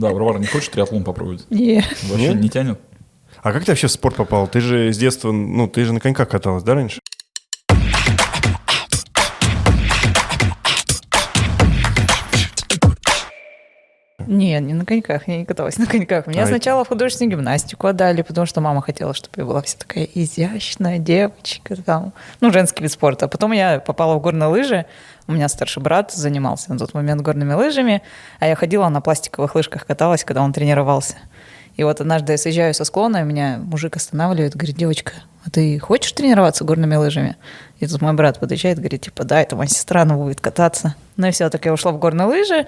Да, Варвара, не хочешь триатлон попробовать? Не. Вообще Нет? не тянет? А как ты вообще в спорт попал? Ты же с детства, ну, ты же на коньках каталась, да, раньше? Не, не на коньках, я не каталась на коньках. Меня А, сначала в художественную гимнастику отдали, потому что мама хотела, чтобы я была вся такая изящная девочка. Там. Ну, женский вид спорта. Потом я попала в горные лыжи. У меня старший брат занимался на тот момент горными лыжами, а я ходила на пластиковых лыжках, каталась, когда он тренировался. И вот однажды я съезжаю со склона, и меня мужик останавливает, говорит, девочка, а ты хочешь тренироваться горными лыжами? И тут мой брат подъезжает, говорит, типа, да, это моя сестра, она будет кататься. Ну и все, так я ушла в горные лыжи,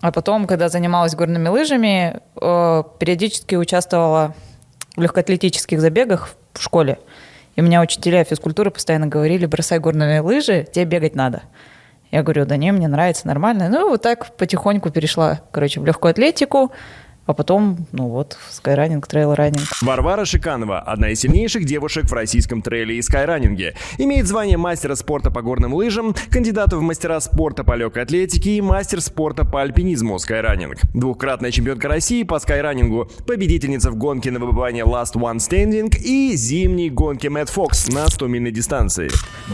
а потом, когда занималась горными лыжами, э, периодически участвовала в легкоатлетических забегах в школе. И у меня учителя физкультуры постоянно говорили, бросай горные лыжи, тебе бегать надо. Я говорю, да не, мне нравится, нормально. Ну, вот так потихоньку перешла, короче, в легкую атлетику, а потом, ну вот, скайранинг, трейл-ранинг. Варвара Шиканова – одна из сильнейших девушек в российском трейле и скайранинге. Имеет звание мастера спорта по горным лыжам, кандидата в мастера спорта по легкой атлетике и мастер спорта по альпинизму скайранинг. Двухкратная чемпионка России по скайранингу, победительница в гонке на выбывание Last One Standing и зимней гонке Mad Fox на 100-мильной дистанции.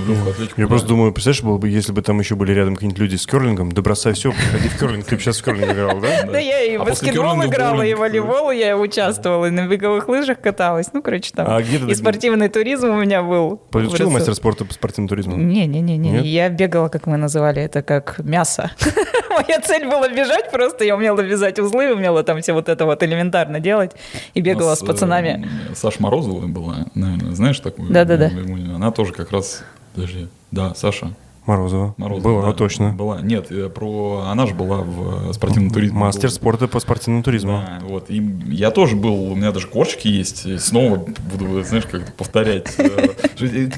Ну, Я просто думаю, представляешь, было бы, если бы там еще были рядом какие-нибудь люди с керлингом, да бросай все, приходи в керлинг. Ты бы сейчас в керлинг играл, да? Да я и А в баскетбол керлинга играла, и волейбол я участвовала, и на беговых лыжах каталась. Ну, короче, там. А где и спортивный туризм у меня был. Получил мастер спорта по спортивному туризму? Не-не-не, я бегала, как мы называли это, как мясо. Моя цель была бежать просто, я умела вязать узлы, умела там все вот это вот элементарно делать, и бегала с пацанами. э, Саша Морозова была, наверное, знаешь такую? Да-да-да. Она тоже как раз... Подожди. Да, Саша Морозова. Морозова. Было, да, ну точно. Была. Нет, э, про... Она же была в э, спортивном туризме. Мастер Был. спорта по спортивному туризму. Да, вот. И я тоже был, у меня даже корчики есть. И снова буду, знаешь, как повторять. Э,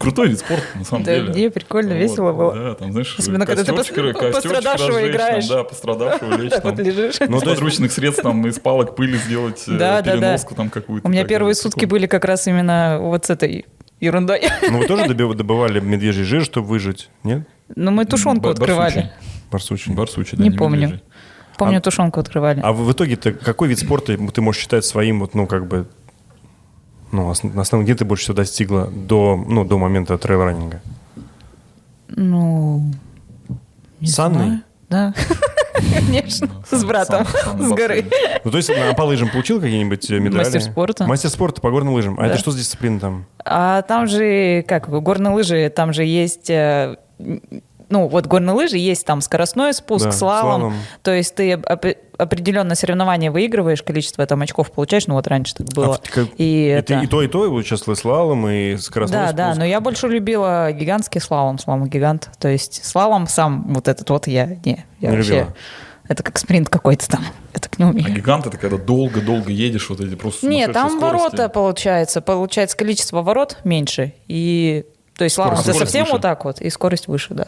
Крутой вид спорта, на самом Да, деле. не, прикольно, весело было. Да, там, знаешь, Особенно, когда ты пострадавшего играешь. Да, пострадавшего лечь. Вот лежишь. Ну, подручных средств там из палок пыли сделать, Да, да, да. переноску там какую-то. У меня первые сутки были как раз именно вот с этой ерундой. Ну вы тоже добывали медвежий жир, чтобы выжить? Нет? Но мы тушенку Бар- открывали. Барсучий. Барсучий, да, Не помню. медвежий. Помню, А- тушенку открывали. А в итоге-то какой вид спорта ты можешь считать своим, вот, ну, как бы, ну, на основном, где ты больше всего достигла до, ну, до момента трейл-раннинга? Ну, не С Анной? знаю. Да. Конечно, Ну, с братом, с горы. Ну, то есть на по лыжам получил какие-нибудь э, медали? Мастер спорта. Мастер спорта по горным лыжам. А это что за дисциплина там? А там же, как, горные лыжи, там же есть... Ну, вот горные лыжи есть там скоростной спуск, Да, слалом. слалом. То есть ты оп- определенное соревнование выигрываешь, количество там очков получаешь, ну вот раньше так было. А как- и, И, это... ты и то, и то участвовала слалом, и скоростной Да, да, спуск? но я больше любила гигантский слалом, слалом гигант. То есть слалом сам вот этот вот я не, я Не вообще... любила? Это как спринт какой-то там. Я так не А умею. гигант это когда долго-долго едешь, вот эти просто Нет, там скорости. ворота получается. Получается количество ворот меньше. И то есть скорость совсем выше. вот так вот, и скорость выше, да.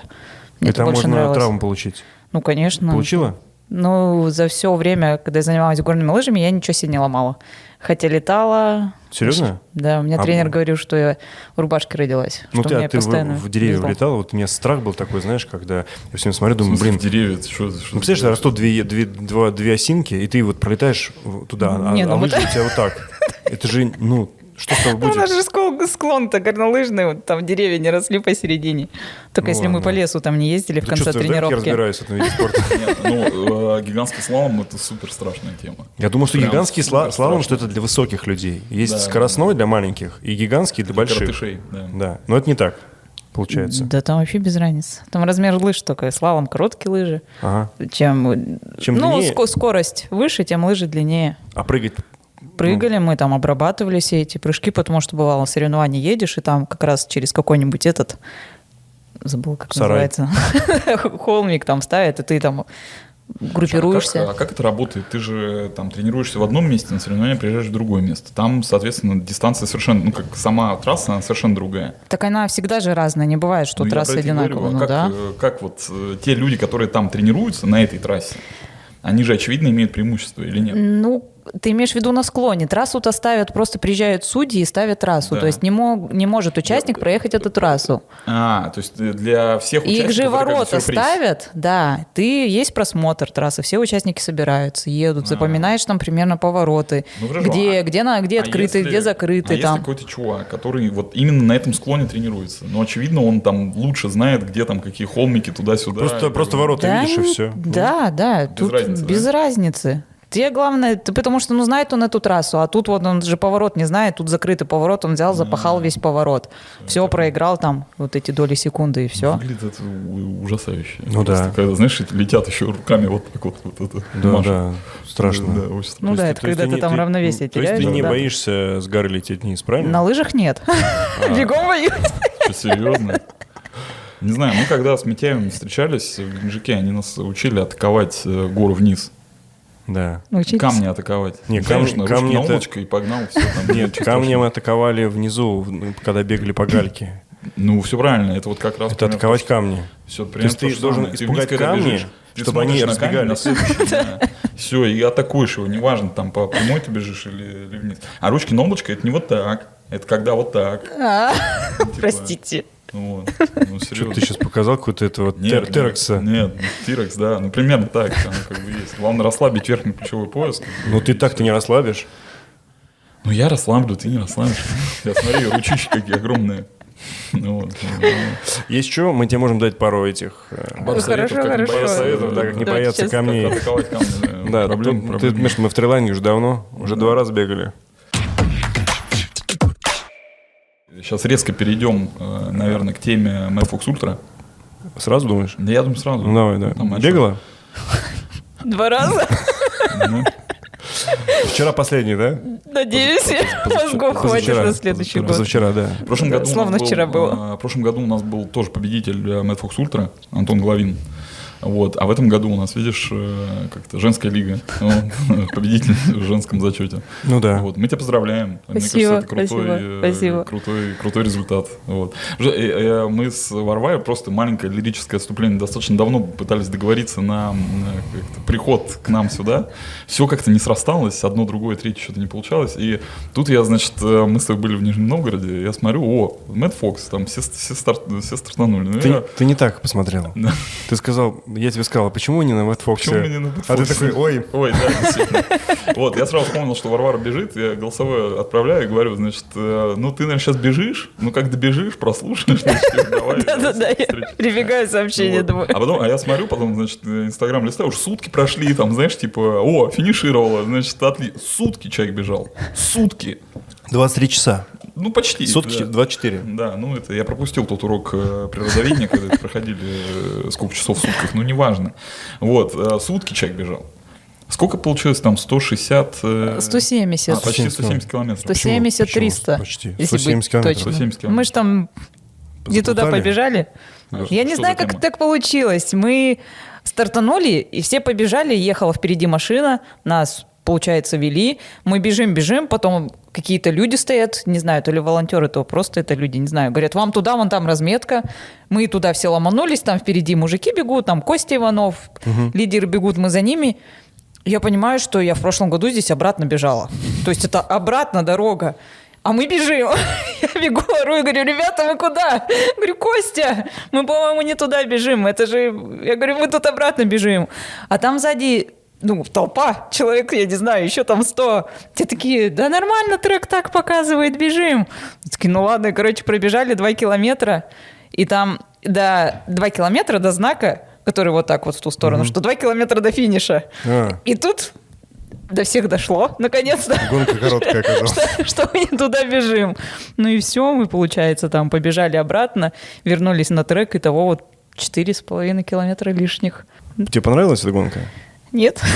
Мне это, это больше можно нравилось. травму получить. Ну, конечно. Получила? Ну, за все время, когда я занималась горными лыжами, я ничего себе не ломала. Хотя летала. Серьезно? Да, у меня А- тренер говорил, что я в рубашке родилась. Ну, что ты, а ты в, в деревья везло. влетала, вот у меня страх был такой, знаешь, когда я все время смотрю, думаю, блин, в деревья, это что, что Ну, представляешь, растут две, две, два- две осинки, и ты вот пролетаешь туда, а, Не, а ну вот- лыжи у тебя вот так. Это же, ну, что с тобой Ну, у нас будет? же склон- склон-то горнолыжный, вот там деревья не росли посередине. Только Ну если мы ладно. по лесу там не ездили в Ты конце чувствуешь, да, как я тренировки. разбираюсь в этом виде спорта? Нет, ну, э, гигантский слалом это супер страшная тема. Я думал, что Прям гигантский сла- слалом, что это для высоких людей. Есть Да, скоростной для маленьких и гигантский для больших. Коротышей, да. Да, но это не так, получается. Да там вообще без разницы. Там размер лыж только. Слалом короткие лыжи. Ага. Чем, Чем ну, длиннее- ско- скорость выше, тем лыжи длиннее. А прыгать Прыгали, мы там обрабатывали все эти прыжки, потому что бывало соревнования едешь, и там как раз через какой-нибудь этот, забыл, как Сарай. называется, холмик там ставят, и ты там группируешься. А как, а как это работает? Ты же там тренируешься в одном месте, на соревнования приезжаешь в другое место. Там, соответственно, дистанция совершенно, ну, как сама трасса, она совершенно другая. Так она всегда же разная, не бывает, что Ну, трасса одинаковая. Ну как, да. э, как вот э, те люди, которые там тренируются на этой трассе, они же, очевидно, имеют преимущество или нет? Ну, ты имеешь в виду на склоне. Трассу-то ставят, просто приезжают судьи и ставят трассу. Да. То есть не, мог, не может участник проехать эту трассу. А, то есть для всех И их участников же ворота ставят, да. Ты есть просмотр трассы, все участники собираются, едут, запоминаешь там примерно повороты, А. Ну, хорошо, где, а- где, на, где а открыты, если- где закрыты а там. если какой-то чувак, который вот именно на этом склоне тренируется, ну, очевидно, он там лучше знает, где там какие холмики туда-сюда. Просто, просто ворота Да, видишь и все. Да, да, тут разницы, да? без разницы. Тебе главное, ты, потому что ну знает он эту трассу, а тут вот он же поворот не знает, тут закрытый поворот, он взял, запахал весь поворот. Все, проиграл там вот эти доли секунды и все. Выглядит это ужасающе. Ну Просто да. Когда, знаешь, летят еще руками вот так вот. вот это, Да, машут. да, страшно. Да, очень страшно. Ну То да, есть это когда ты не- там равновесие То есть теряешь. ты не да. боишься с горы лететь вниз, правильно? На лыжах нет. А. Бегом боюсь. Серьезно? Не знаю, мы когда с Митяевым встречались в Геленджике, они нас учили атаковать э, гору вниз. Да. Научитесь. Камни атаковать. Не, Ну, камни- конечно, это- и погнал, все там. Нет, ничего камни мы страшного. атаковали внизу, в- когда бегали по гальке. Ну, все правильно, это вот как раз... Это атаковать камни. Все, То есть ты должен испугать камни, чтобы они разбегались. Все, и атакуешь его, неважно, там по прямой ты бежишь или, или вниз. А ручки на облачко это не вот так, это когда вот так. А, Типа, Простите. Вот, ну, Что ты сейчас показал какой-то этого Нет, тер- нет? Нет, ну, тирекс, да, ну примерно так, оно как бы есть. Главное расслабить верхний плечевой пояс. Ну ты так-то не расслабишь. Ну я расслаблю, ты не расслабишь. Я смотри, ручищи какие огромные. Ну вот. ну, Есть что? Мы тебе можем дать пару этих... э, пару советов, как не бояться, советов, да, как не бояться камней. как атаковать камни, Да, проблем, ты- проблем ты, Миш, мы в Трилайне уже давно, уже два раза бегали. Сейчас резко перейдем, э, наверное, к теме Mad Fox Ultra. Сразу думаешь? Да я думаю сразу. Ну давай, да. Там, а Бегала? Два раза? Ну, Вчера последний, да? Надеюсь, мозгов хватит на следующий год. Позавчера, да. В прошлом году у словно нас был, вчера было. э, В прошлом году у нас был тоже победитель э, Mad Fox Ultra, Антон Главин. Вот. А в этом году у нас, видишь, э, как-то женская лига. Он Победитель в женском зачете. Ну да. Вот. Мы тебя поздравляем. Мне Спасибо, кажется, это крутой, спасибо, э, спасибо. Крутой, крутой результат. Вот. Э, Мы с Варварой просто маленькое лирическое отступление достаточно давно пытались договориться на, приход к нам сюда. Все как-то не срасталось, одно, другое, третье что-то не получалось. И тут я, значит, мы с тобой были в Нижнем Новгороде, я смотрю, о, Мэтт Фокс, там все, все, старт- все стартанули. Ну, Ты, я- ты не так посмотрел. Да. Ты сказал, я тебе сказал, а почему не на Мэтфоксе? Почему мне на Мэтт А ты такой, ой, Ой, да, действительно. Вот, я сразу вспомнил, что Варвара бежит, я голосовое отправляю и говорю, значит, э, ну ты, наверное, сейчас бежишь, ну как добежишь, прослушаешь, значит, давай. Да-да-да, я прибегаю сообщение, думаю. А потом, а я смотрю, потом, значит, Инстаграм листаю, уже сутки прошли, там, знаешь, типа, о, финишировала, значит, отли... Сутки человек бежал. Сутки. 23 часа. Ну, почти. Сутки да. 24. Да, ну это я пропустил тот урок э, природоведения, когда проходили э, сколько часов в сутках, ну неважно. Вот, э, сутки человек бежал. Сколько получилось там? 160? э, 170. а, почти 170 170 километров. 170 Почему? 300. Почти. если 170 быть километров. точным. 170 километров. Мы же там не туда побежали. Я не знаю, как так получилось. Мы стартанули, и все побежали, ехала впереди машина, нас, получается, вели. Мы бежим, бежим, потом какие-то люди стоят, не знаю, то ли волонтеры, то просто это люди, не знаю. Говорят, вам туда, вон там разметка. Мы туда все ломанулись, там впереди мужики бегут, там Костя Иванов, лидеры бегут, мы за ними. Я понимаю, что я в прошлом году здесь обратно бежала. То есть это обратно дорога. А мы бежим. Я бегу, ору и говорю, ребята, мы куда? Говорю, Костя, мы, по-моему, не туда бежим. Это же, я говорю, мы тут обратно бежим. А там сзади ну, толпа, человек, я не знаю, еще там 100. Те такие, да нормально, трек так показывает, бежим. Я Такие, ну ладно, короче, пробежали 2 километра, и там до 2 километра до знака, который вот так вот в ту сторону, что 2 километра до финиша. А. И тут до всех дошло, наконец-то. Гонка короткая оказалась. что, что мы не туда бежим. Ну и все, мы, получается, там побежали обратно, вернулись на трек, и того вот четыре с половиной километра лишних. Тебе понравилась эта гонка? Нет.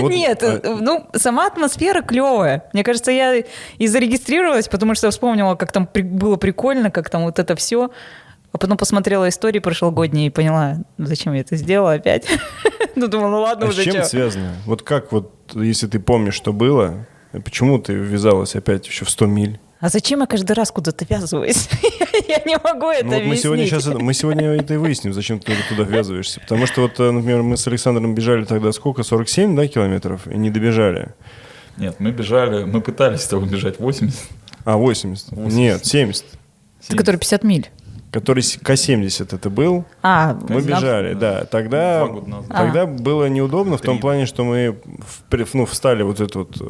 Вот, Нет, а- ну, сама атмосфера клевая. Мне кажется, я и зарегистрировалась, потому что вспомнила, как там при- было прикольно, как там вот это все. А потом посмотрела истории прошлогодние и поняла, зачем я это сделала опять. Ну, думала, ну ладно А с уже, чем чё. это связано? Вот как вот, если ты помнишь, что было, почему ты ввязалась опять еще в 100 миль? А зачем я каждый раз куда-то ввязываюсь? Я не могу это Ну, вот мы сегодня объяснить. сейчас мы сегодня это и выясним, зачем ты туда ввязываешься. Потому что вот, э, например, мы с Александром бежали тогда сколько? 47, да, километров? И не добежали. Нет, мы бежали, мы пытались с тобой бежать 80. А, 80. 80. Нет, 70. Это который 50 миль. Который с- К-70 это был. А, Мы бежали, да. Тогда, Два года назад. тогда было неудобно в том плане, что мы в- ну, встали вот эту вот, э,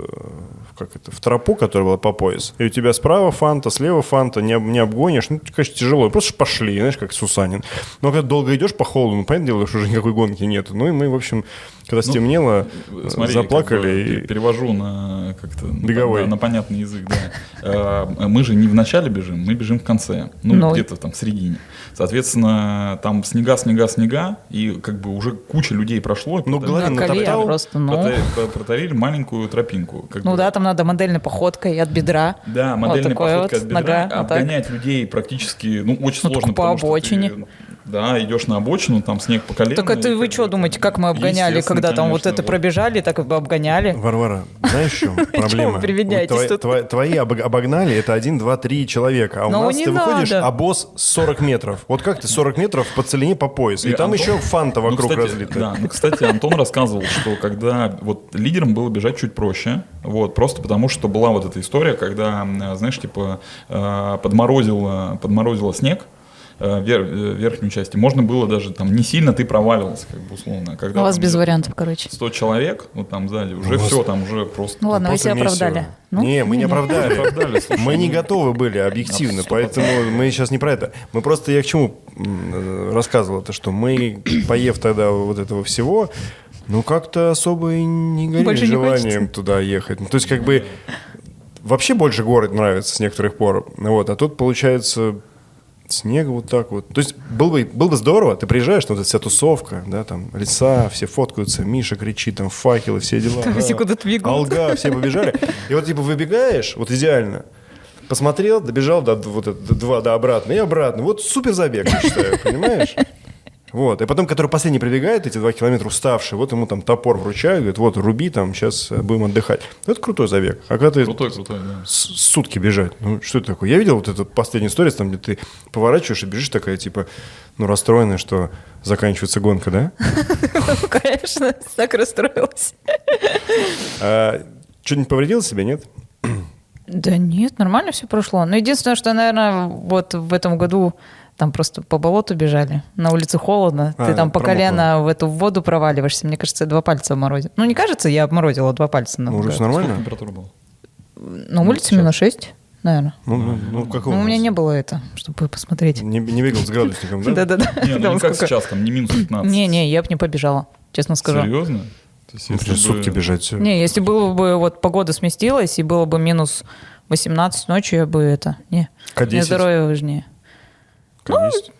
как это, в тропу, которая была по пояс. И у тебя справа фанта, слева фанта, не, не обгонишь. Ну, конечно, тяжело. Просто пошли, знаешь, как Сусанин. Но когда долго идешь по холоду, ну, понятное дело, что уже никакой гонки нет. Ну, и мы, в общем, когда стемнело, э, Смотри, заплакали. как бы и- перевожу на как-то Беговой. на, на понятный язык, да. Э, Мы же не в начале бежим, мы бежим в конце, ну Ну. где-то там в середине. Соответственно, там снега, снега, снега, и как бы уже куча людей прошло. Ну, Главное, натоптал, просто, ну. прота- про- протарили маленькую тропинку. как Ну бы. да, там надо модельной походкой от бедра. Да, Вот модельная такое походка вот, от бедра, нога, вот обгонять людей практически, ну, очень Ну, сложно. по обочине. ты, да, идешь на обочину, там снег по колено. Так это и вы что думаете, как мы обгоняли, когда там вот это пробежали, так и обгоняли? Варвара, знаешь, в чем проблема? Вот твои, обогнали, это один, два, три человека. А у Ну, нас ты выходишь, а босс 40 метров. Вот как ты 40 метров по целине по пояс. И, там еще фанта Ну, вокруг разлита. Да, ну, кстати, Антон рассказывал, что когда вот лидерам было бежать чуть проще, вот, просто потому что была вот эта история, когда, знаешь, типа э, подморозило, подморозило снег, э, э, верхнюю часть, и можно было даже там не сильно ты проваливался, как бы условно. Когда У вас там без вариантов, короче. 100 человек, вот там сзади, уже все, там уже просто... Ну ладно, вы себя оправдали. Ну, не, мы не оправдали. Оправдали, Мы не ну, готовы были объективно, поэтому мы сейчас не про это. Мы просто, я к чему рассказывал, это что мы, поев тогда вот этого всего, ну как-то особо и не горели желанием туда ехать. Ну, то есть как бы вообще больше город нравится с некоторых пор. Вот, а тут получается снег вот так вот. То есть было бы, было бы здорово, ты приезжаешь, ну, вот вся тусовка, да, там, леса, все фоткаются, Миша кричит, там, факелы, все дела. Там да. все куда-то бегут. Алга, все побежали. И вот, типа, выбегаешь, вот идеально, посмотрел, добежал до, вот, до два, до обратно, и обратно. Вот супер забег, я считаю, понимаешь? Вот. И потом, который последний прибегает, эти два километра уставший, вот ему там топор вручают, говорит, вот, руби, там, сейчас будем отдыхать. Ну, Это крутой забег. А когда ты Крутой, крутой, да. сутки бежать. Ну, что это такое? Я видел вот эту последнюю историю, там, где ты поворачиваешь и бежишь такая, типа, ну, расстроенная, что заканчивается гонка, да? Ну, конечно, так расстроилась. А, что-нибудь повредил себе, нет? Да нет, нормально все прошло. Но единственное, что, наверное, вот в этом году там просто по болоту бежали. На улице холодно. А, Ты там по колено в эту воду проваливаешься. Мне кажется, два пальца обморозил. Ну, не кажется, я обморозила два пальца. На Ну, уже ногах. все нормально? Температура была. На улице минус 6, наверное. Ну, ну, ну, как Ну, у меня не было это, чтобы посмотреть. Не, не бегал с градусником, да? Да-да-да. Не, ну не как сейчас, там не минус 15. Не-не, я бы не побежала, честно скажу. Серьезно? То есть, Ну, если сутки бежать все. Не, если было бы вот погода сместилась и было бы минус 18 ночью, я бы это... Не, К10? мне здоровье важнее.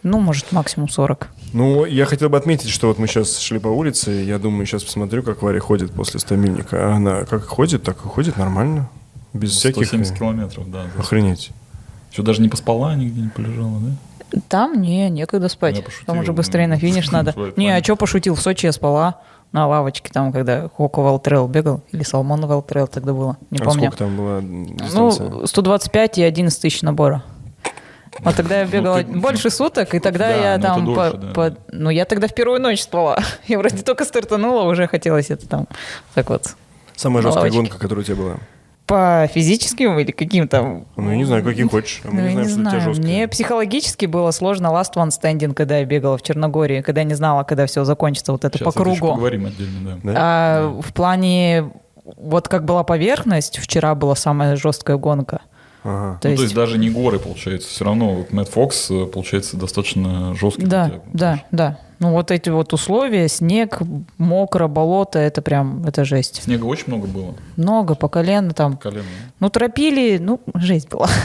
Ну, может, максимум 40. Ну, я хотел бы отметить, что вот мы сейчас шли по улице, и я думаю, сейчас посмотрю, как Варя ходит после стамильника. А она как ходит, так и ходит нормально. Без всяких... 170 километров, да. Охренеть. Что, даже не поспала, нигде не полежала, да? Там не, некогда спать. Я пошутил, Там уже ну, быстрее на финиш надо. Не, а что пошутил? В Сочи я спала на лавочке, там, когда Хоко Валтрел бегал, или Салмон Валтрел тогда было, не а помню. сколько там была дистанция? Ну, 125 и 11 тысяч набора. Вот тогда я бегала ты- больше суток, и тогда Да, я ну, там... дольше, по- да. по- Ну, я тогда в первую ночь спала. Я вроде только стартанула, уже хотелось это там... Так вот. Самая жесткая гонка, которая у тебя была? По физическим или каким там... Ну, я не знаю, какие хочешь. А мы Ну, не знаем, не что у тебя знаю. жесткие. Мне психологически было сложно last one standing, когда я бегала в Черногории, когда я не знала, когда все закончится, вот это Сейчас по кругу. поговорим отдельно, да. Да? А в плане, вот как была поверхность, вчера была самая жесткая гонка. Ага. То ну, есть, то есть даже не горы, получается. Все равно вот Мэтт Фокс, получается, достаточно жесткий. да, хотя да, да. Ну вот эти вот условия, снег, мокро, болото, это прям, это жесть. Снега очень много было. Много по колено там. Колено. Ну, тропили, ну, жесть была.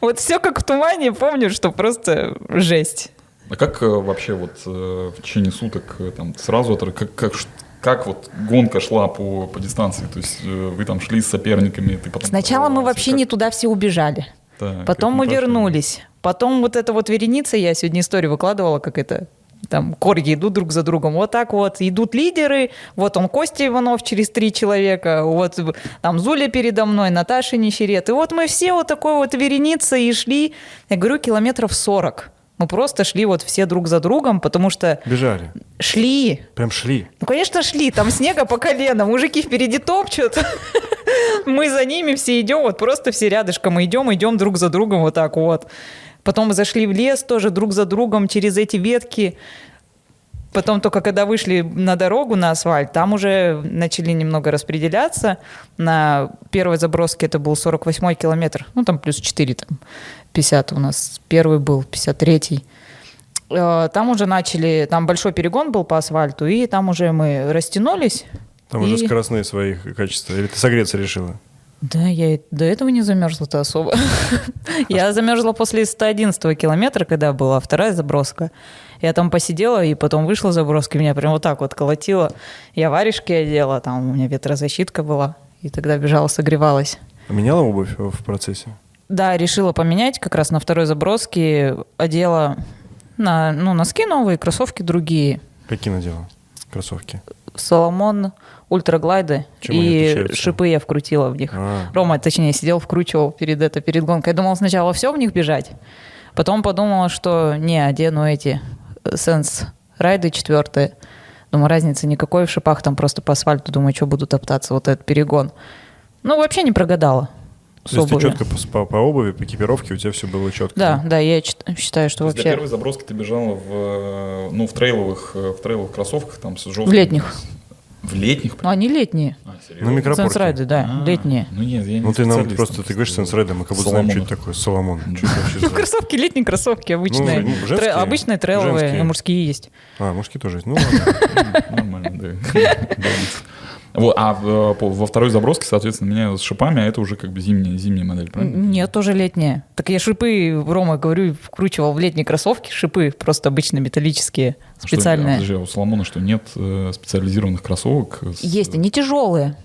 Вот все как в тумане, помню, что просто жесть. А как э, вообще вот э, в течение суток э, там сразу как, как, как вот гонка шла по, по дистанции? То есть э, вы там шли с соперниками, ты потом... Сначала мы вообще как- не туда все убежали. Так, Потом мы прошли. вернулись. Потом вот эта вот вереница, я сегодня историю выкладывала, как это там корги идут друг за другом. Вот так вот идут лидеры. Вот он Костя Иванов через три человека. Вот там Зуля передо мной, Наташа Нищерет. И вот мы все вот такой вот вереницей и шли, я говорю, километров 40. Мы просто шли вот все друг за другом, потому что Бежали. шли. Прям шли. Ну, конечно, шли. Там снега по колено. Мужики впереди топчут. Мы за ними все идем. Вот просто все рядышком идем, идем друг за другом вот так вот. Потом мы зашли в лес тоже друг за другом через эти ветки. Потом только когда вышли на дорогу, на асфальт, там уже начали немного распределяться. На первой заброске это был 48 километр. Ну, там плюс 4, там 50 у нас. Первый был 53 Э, Там уже начали, там большой перегон был по асфальту, и там уже мы растянулись. Там уже И- скоростные свои качества. Или ты согреться решила? Да, я и до этого не замерзла-то особо. Я замерзла после 111 километра, когда была вторая заброска. Я там посидела, и потом вышла заброска, и меня прям вот так вот колотило. Я варежки одела, там у меня ветрозащитка была, и тогда бежала, согревалась. Меняла обувь в процессе? Да, решила поменять как раз на второй заброске, одела на, ну, носки новые, кроссовки другие. Какие надела? Кроссовки. Соломон, ультраглайды и шипы я вкрутила в них. А. Рома, точнее, сидел, вкручивал перед это, перед гонкой. Я думала сначала все в них бежать, потом подумала, что не, одену эти Sense райды четвертые. Думаю, разницы никакой в шипах, там просто по асфальту, думаю, что буду топтаться, вот этот перегон. Ну, вообще не прогадала. С То есть ты четко по, по- по обуви, по экипировке у тебя все было четко? Да, да, я чит- считаю, что То есть для вообще... первой заброски ты бежала в, э, ну, в трейловых, э, в трейловых кроссовках, там, с жесткими... В летних. В летних? Ну, они летние. А, На серьезно? микропорте. Сенсрайды, да, А, летние. Ну нет, я не Ну ты нам просто, ты говоришь просто сенсрейдом, мы как будто знаем, что это такое. Соломон. Вообще Ну, кроссовки, летние кроссовки обычные. Ну, обычные трейловые, и мужские есть. А, мужские тоже есть. Ну ладно. Нормально, да. Вот, а по- во второй заброске, соответственно, меня с шипами, а это уже как бы зимняя, зимняя модель, правильно? Нет, тоже летняя. Так я шипы, Рома, говорю, вкручивал в летние кроссовки, шипы просто обычные металлические, А что, а, специальные. подожди, а у Соломона что, нет э, специализированных кроссовок? с- Есть, они тяжелые.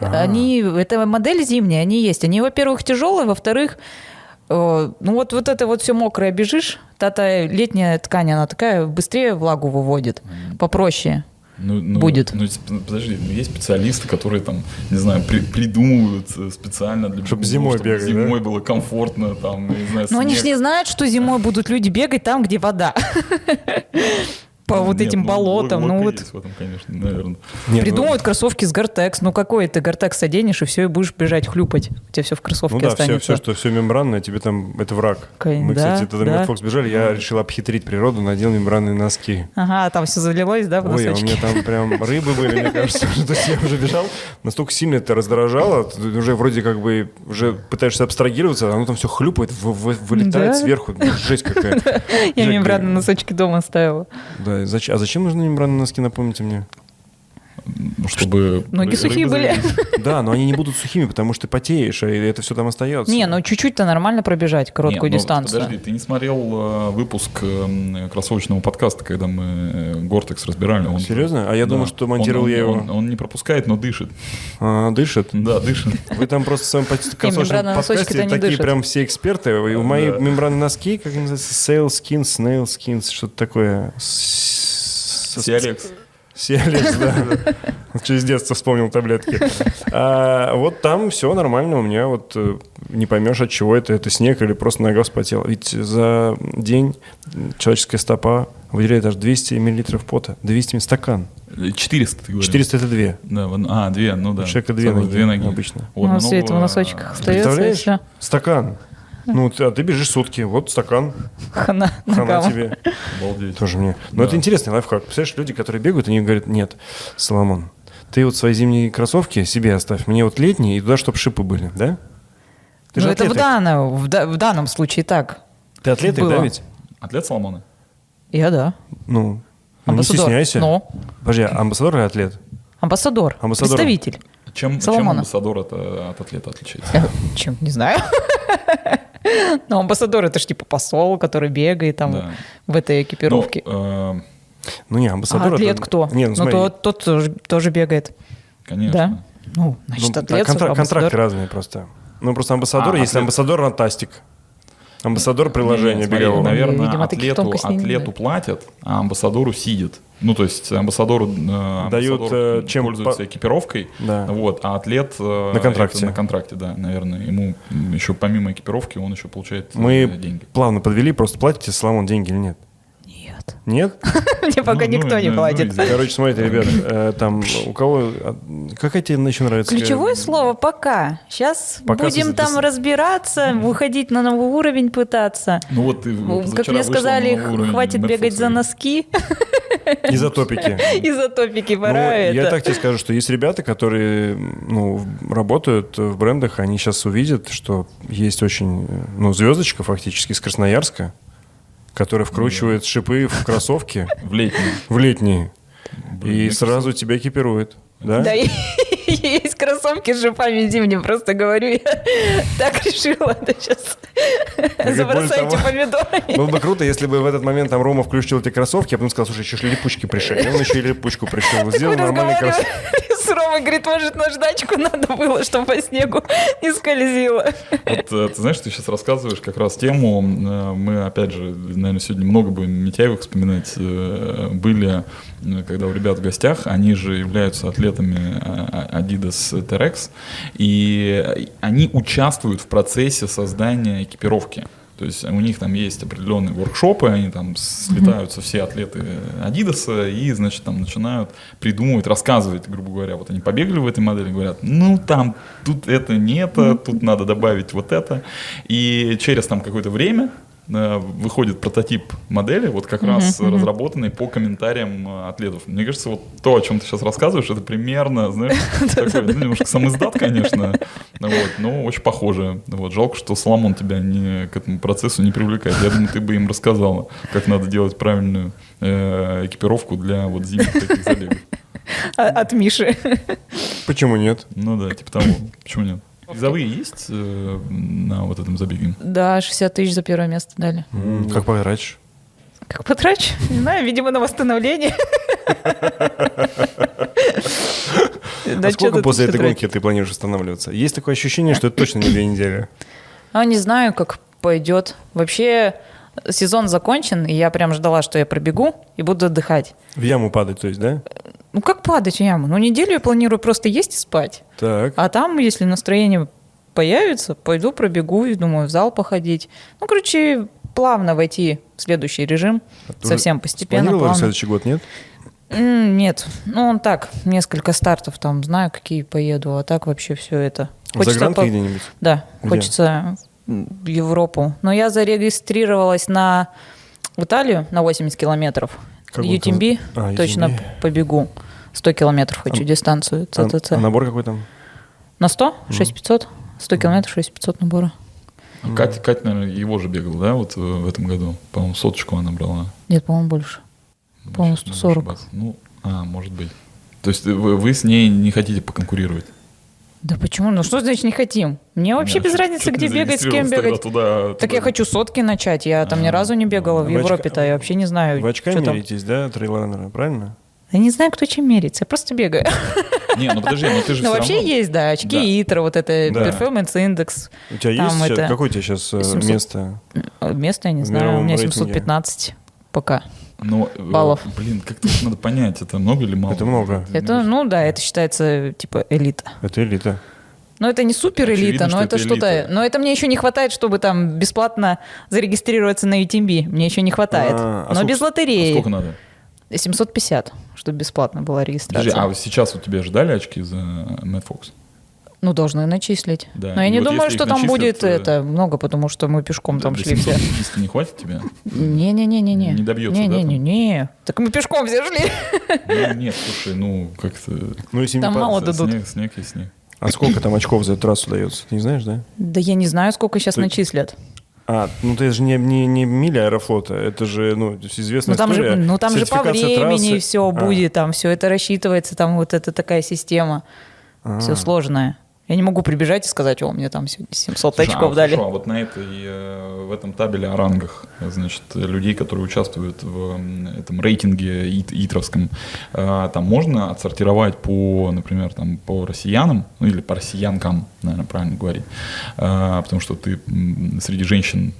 А. Они, это модель зимняя, они есть. Они, во-первых, тяжелые, во-вторых, э, ну вот, вот это вот все мокрое бежишь, та летняя ткань, она такая быстрее влагу выводит, попроще. Ну, ну, будет. Ну, подожди, ну, есть специалисты, которые там, не знаю, при- придумывают э, специально для Чтоб бегунов, зимой чтобы бегать, зимой было комфортно, там, не знаю, Но они же снег. не знают, что зимой будут люди бегать там, где вода. По Ну, вот нет, этим ну, болотам. логика Ну вот есть в этом, конечно, наверное. Нет, Придумают кроссовки с Гортекс. Ну какой ты Гортекс оденешь, и все, и будешь бежать хлюпать. У тебя все в кроссовке Ну да, все, останется. все, что все мембранное, тебе там это враг. Кай- Мы, да, кстати, тогда да. Фокс бежали, я решил обхитрить природу, надел мембранные носки. Ага, там все залилось, да, в Ой, а у меня там прям рыбы были, мне кажется. То есть я уже бежал, настолько сильно это раздражало, ты уже вроде как бы уже пытаешься абстрагироваться, оно там все хлюпает, вы- вы- вылетает сверху. Ну, Жесть какая. Я мембранные носочки дома ставила. Да, а зачем нужны мембранные носки, напомните мне? Ну, чтобы... Ноги сухие рыбы были. Да, но они не будут сухими, потому что ты потеешь, и это все там остается. Не, ну чуть-чуть-то нормально пробежать короткую Не, ну, дистанцию. Подожди, ты не смотрел э, выпуск э, кроссовочного подкаста, когда мы э, Гортекс разбирали? Он, Серьезно? А я Да. думал, что монтировал Он- я его. Он, он не пропускает, но дышит. А, дышит? Да, дышит. Вы там просто в своем кроссовочном подкасте такие прям все эксперты. И мои Да. мембранные носки, как они называются, Sail Skins, Snail Skins, что-то такое. Сиалекс. Сиалекс, да. Через детство вспомнил таблетки. А, вот там все нормально. У меня вот э, не поймешь, от чего это. Это снег или просто нога вспотела. Ведь за день человеческая стопа выделяет аж 200 миллилитров пота. 200 милли- стакан. 400, ты говоришь. 400 это две. Да, вон- а, две, ну да. У человека две ноги две ноги. обычно. Вот, Ну, все это в много, носочках а, остается, Представляешь? Стакан. Ну, ты- а ты бежишь сутки, вот стакан, Хана хана тебе. Обалдеть. Тоже мне. Но Да. это интересный лайфхак. Представляешь, люди, которые бегают, они говорят, нет, Соломон, ты вот свои зимние кроссовки себе оставь, мне вот летние и туда, чтобы шипы были, да? Ты Ну же это в данном, в, да- в данном случае так. Ты атлет, да, ведь? Атлет Соломона? Я да. Ну, ну, не Амбассадор. стесняйся. Ну. Подожди, а амбассадор или атлет? Амбассадор. Амбассадор. Представитель. Чем, чем Соломона. амбассадор от, э, от атлета отличается? Чем? Не знаю. Но амбассадор это же типа посол, который бегает там Да. в этой экипировке. Ну, э, Ну не, а амбассадор атлет это- кто? Не, ну ну, тот, тоже, тоже бегает. конечно. Да? Ну, Ну, значит, да, атлет, контра- амбассадор. контракты разные просто. Ну, просто амбассадор, А, если атлет. амбассадор, Антастик. Амбассадор приложения бегового. Наверное, Видимо, атлету, атлету платят, а амбассадору сидит. Ну, то есть амбассадору э, Дают, амбассадор э, чем пользуется по- экипировкой, Да. вот, а атлет э, На контракте. это на контракте, да, наверное, ему еще помимо экипировки он еще получает э, Мы деньги. плавно подвели, просто платите Соломон деньги или нет? Нет. Нет? Мне пока Ну, никто ну, не ну, платит. Короче, смотрите, ребят, э, там у кого... а, Какая тебе еще нравится? Ключевое слово «пока». Сейчас будем там разбираться, выходить на новый уровень пытаться. Ну вот ты Ну, Как мне сказали, хватит бегать за носки Изотопики. и за топики, Ну, пора я это. так тебе скажу, что есть ребята, которые ну, работают в брендах, они сейчас увидят, что есть очень, э, ну, звездочка фактически из Красноярска, которая вкручивает шипы в кроссовки в летний. в летние Блин, и сразу тебя экипирует. Да? Да, есть кроссовки с шипами зимние, просто говорю, я так решила, да сейчас забросайте помидорами. Было бы круто, если бы в этот момент там Рома включил эти кроссовки, а потом сказал, слушай, еще ж липучки пришли. И он еще и липучку пришел. Мы Сделал нормальный кроссовки. Ромой, говорит, может, наждачку надо было, чтобы по снегу не скользило. Вот, э, ты знаешь, ты сейчас рассказываешь как раз тему, э, мы, опять же, наверное, сегодня много будем Митяевых вспоминать, э, были, когда у ребят в гостях, они же являются атлетами э, Adidas Terex, и они участвуют в процессе создания экипировки. То есть у них там есть определенные воркшопы, они там слетаются все атлеты Адидаса и, значит, там начинают придумывать, рассказывать, грубо говоря, вот они побегали в этой модели, говорят, ну там, тут это не это, тут надо добавить вот это. И через там какое-то время выходит прототип модели, вот как раз разработанный по комментариям э, атлетов. Мне кажется, вот то, о чем ты сейчас рассказываешь, это примерно, знаешь, такой, ну, немножко сам издат, конечно, вот, но очень похоже. Вот, жалко, что Соломон тебя не, к этому процессу не привлекает. Я думаю, ты бы им рассказала, как надо делать правильную э, экипировку для вот зимних таких забегов. А- От Миши. Почему нет? Ну да, типа того. Почему нет? Призовые есть э, на вот этом забеге? Да, 60 тысяч за первое место дали. М, Как потратишь? Как потрачу? Не знаю, видимо, на восстановление. Да а чё сколько тут после этой потратить? гонки ты планируешь останавливаться? Есть такое ощущение, что это точно не две недели. А не знаю, как пойдет. Вообще сезон закончен, и я прям ждала, что я пробегу и буду отдыхать. В яму падать, то есть, да? Ну как падать в яму? Ну неделю я планирую просто есть и спать. Так. А там, если настроение появится, пойду пробегу и думаю в зал походить. Ну, короче, плавно войти в следующий режим. Ты совсем постепенно, плавно. следующий год, нет? Нет, ну он так, несколько стартов там, знаю, какие поеду, а так вообще все это. Загранке по- где-нибудь? Да, Где? хочется Европу. Но я зарегистрировалась на в Италию на 80 километров. Как UTMB а, точно UTMB. побегу. 100 километров хочу А- дистанцию А, ЦЦЦ. а набор какой там? На 100? 6500? 100 километров, 6500 набора. А Катя, Катя, наверное, его же бегала, да, вот э, в этом году? По-моему, соточку она брала. Нет, по-моему, больше. По-моему, Сейчас надо 140. ошибаться. Ну, а, может быть. То есть вы, вы с ней не хотите поконкурировать? Да почему? Ну что значит не хотим? Мне вообще Нет, без что- разницы, где бегать, с кем бегать. тогда туда- Так я туда? хочу сотки начать. Я там ни А, разу не бегала в в Европе-то. Я вообще не знаю, что там. меритесь, да, трейлранера, правильно? Я не знаю, кто чем мерится. Я просто бегаю. Не, ну подожди, ну ты же Ну, вообще равно- есть, да, очки Да. ИТРА, вот это Да. performance индекс. У тебя есть сейчас, это какое у тебя сейчас э, 700. место? Место, я не В знаю, у меня рейтинге. 715 пока. Ну, э, баллов. Блин, как-то надо понять, это много или мало? Это много. Это, ну да, это считается типа элита. Это элита. Но это не супер элита, Очевидно, но это это что-то. элита. Но это мне еще не хватает, чтобы там бесплатно зарегистрироваться на UTMB. Мне еще не хватает. А, а но сколько- без А лотереи. сколько надо? 750, чтобы бесплатно была Подожди, регистрация. а вот сейчас у тебя же дали очки за Мэтт Фокс? Ну, должны начислить. Да, Но я и не вот думаю, что там начислят, будет э, это много, потому что мы пешком там До шли все. 750 не хватит тебе? Не-не-не-не-не. Не добьется, да, Не-не-не-не. Так мы пешком все шли. Ну, нет, слушай, ну как-то... Ну, если Там не мало дадут. Снег, снег и снег. А сколько там очков за эту трассу дается? Ты не знаешь, да? Да я не знаю, сколько сейчас То- начислят. А, ну это же не, не, не миля аэрофлота, это же, ну, то известная Ну там, же, история. ну там же по времени трассы. все А, будет, там все это рассчитывается, там вот это такая система. а. Все сложное. Я не могу прибежать и сказать, о, мне там сегодня 700 Слушай, очков а, дали. хорошо, а вот на этой, э, в этом табеле о рангах, значит, людей, которые участвуют в этом рейтинге ит- итровском, э, там можно отсортировать по, например, там, по россиянам, ну или по россиянкам, наверное, правильно говорить, э, потому что ты среди женщин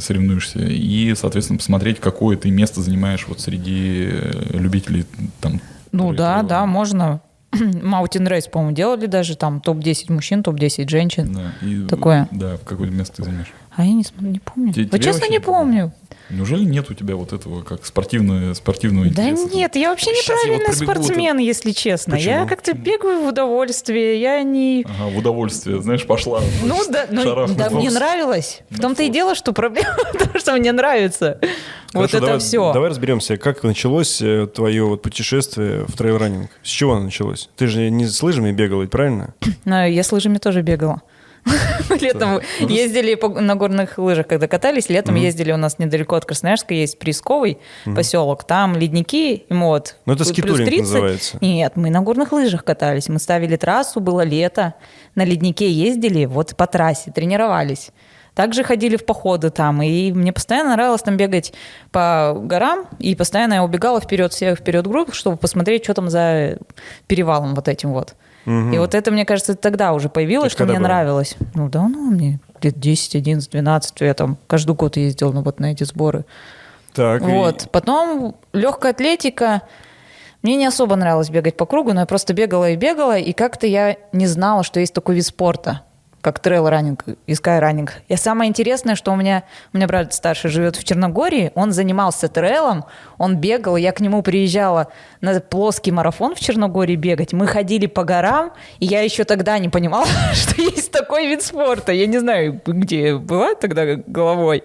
соревнуешься, и, соответственно, посмотреть, какое ты место занимаешь вот среди любителей там. Ну да, да, можно. Mountain Race, по-моему, делали даже там топ-10 мужчин, топ-10 женщин. Да, и, Такое. Да, в какое место ты занимаешь. А я не, не помню. Те- Вот тебе честно не помню? Неужели нет у тебя вот этого, как спортивного, спортивного Да интереса? нет, я вообще я вот неправильный пробегу, спортсмен, если честно. Я Почему? как-то бегаю в удовольствие, я не... Ага, в удовольствие, знаешь, пошла. Ну да, ну, шарахнула. да, мне нравилось. В том-то и дело, что проблема в том, что мне нравится. Вот это давай, все. Давай разберемся, как началось э, твое вот путешествие в трейл-раннинг? С чего оно началось? Ты же не с лыжами бегал, ведь правильно? Но я с лыжами тоже бегала. Летом ездили по- на горных лыжах, когда катались. Летом ездили у нас недалеко от Красноярска, есть Приисковый поселок. Там ледники, вот... Ну, это скитуринг 30. называется. Нет, мы на горных лыжах катались. Мы ставили трассу, было лето. На леднике ездили, вот по трассе, тренировались. Также ходили в походы там, и мне постоянно нравилось там бегать по горам, и постоянно я убегала вперед всех, вперед групп, чтобы посмотреть, что там за перевалом вот этим вот. И вот это, мне кажется, тогда уже появилось, что мне было? нравилось. Ну, давно мне, лет 10, 11, 12, я там каждый год ездил ну, вот на эти сборы. Так, и- Вот. Потом легкая атлетика. Мне не особо нравилось бегать по кругу, но я просто бегала и бегала, и как-то я не знала, что есть такой вид спорта, как трейл-раннинг и скай-раннинг. И самое интересное, что у меня, у меня брат старший живет в Черногории, он занимался трейлом, он бегал, я к нему приезжала на плоский марафон в Черногории бегать, мы ходили по горам, и я еще тогда не понимала, что есть такой вид спорта. Я не знаю, где была тогда головой.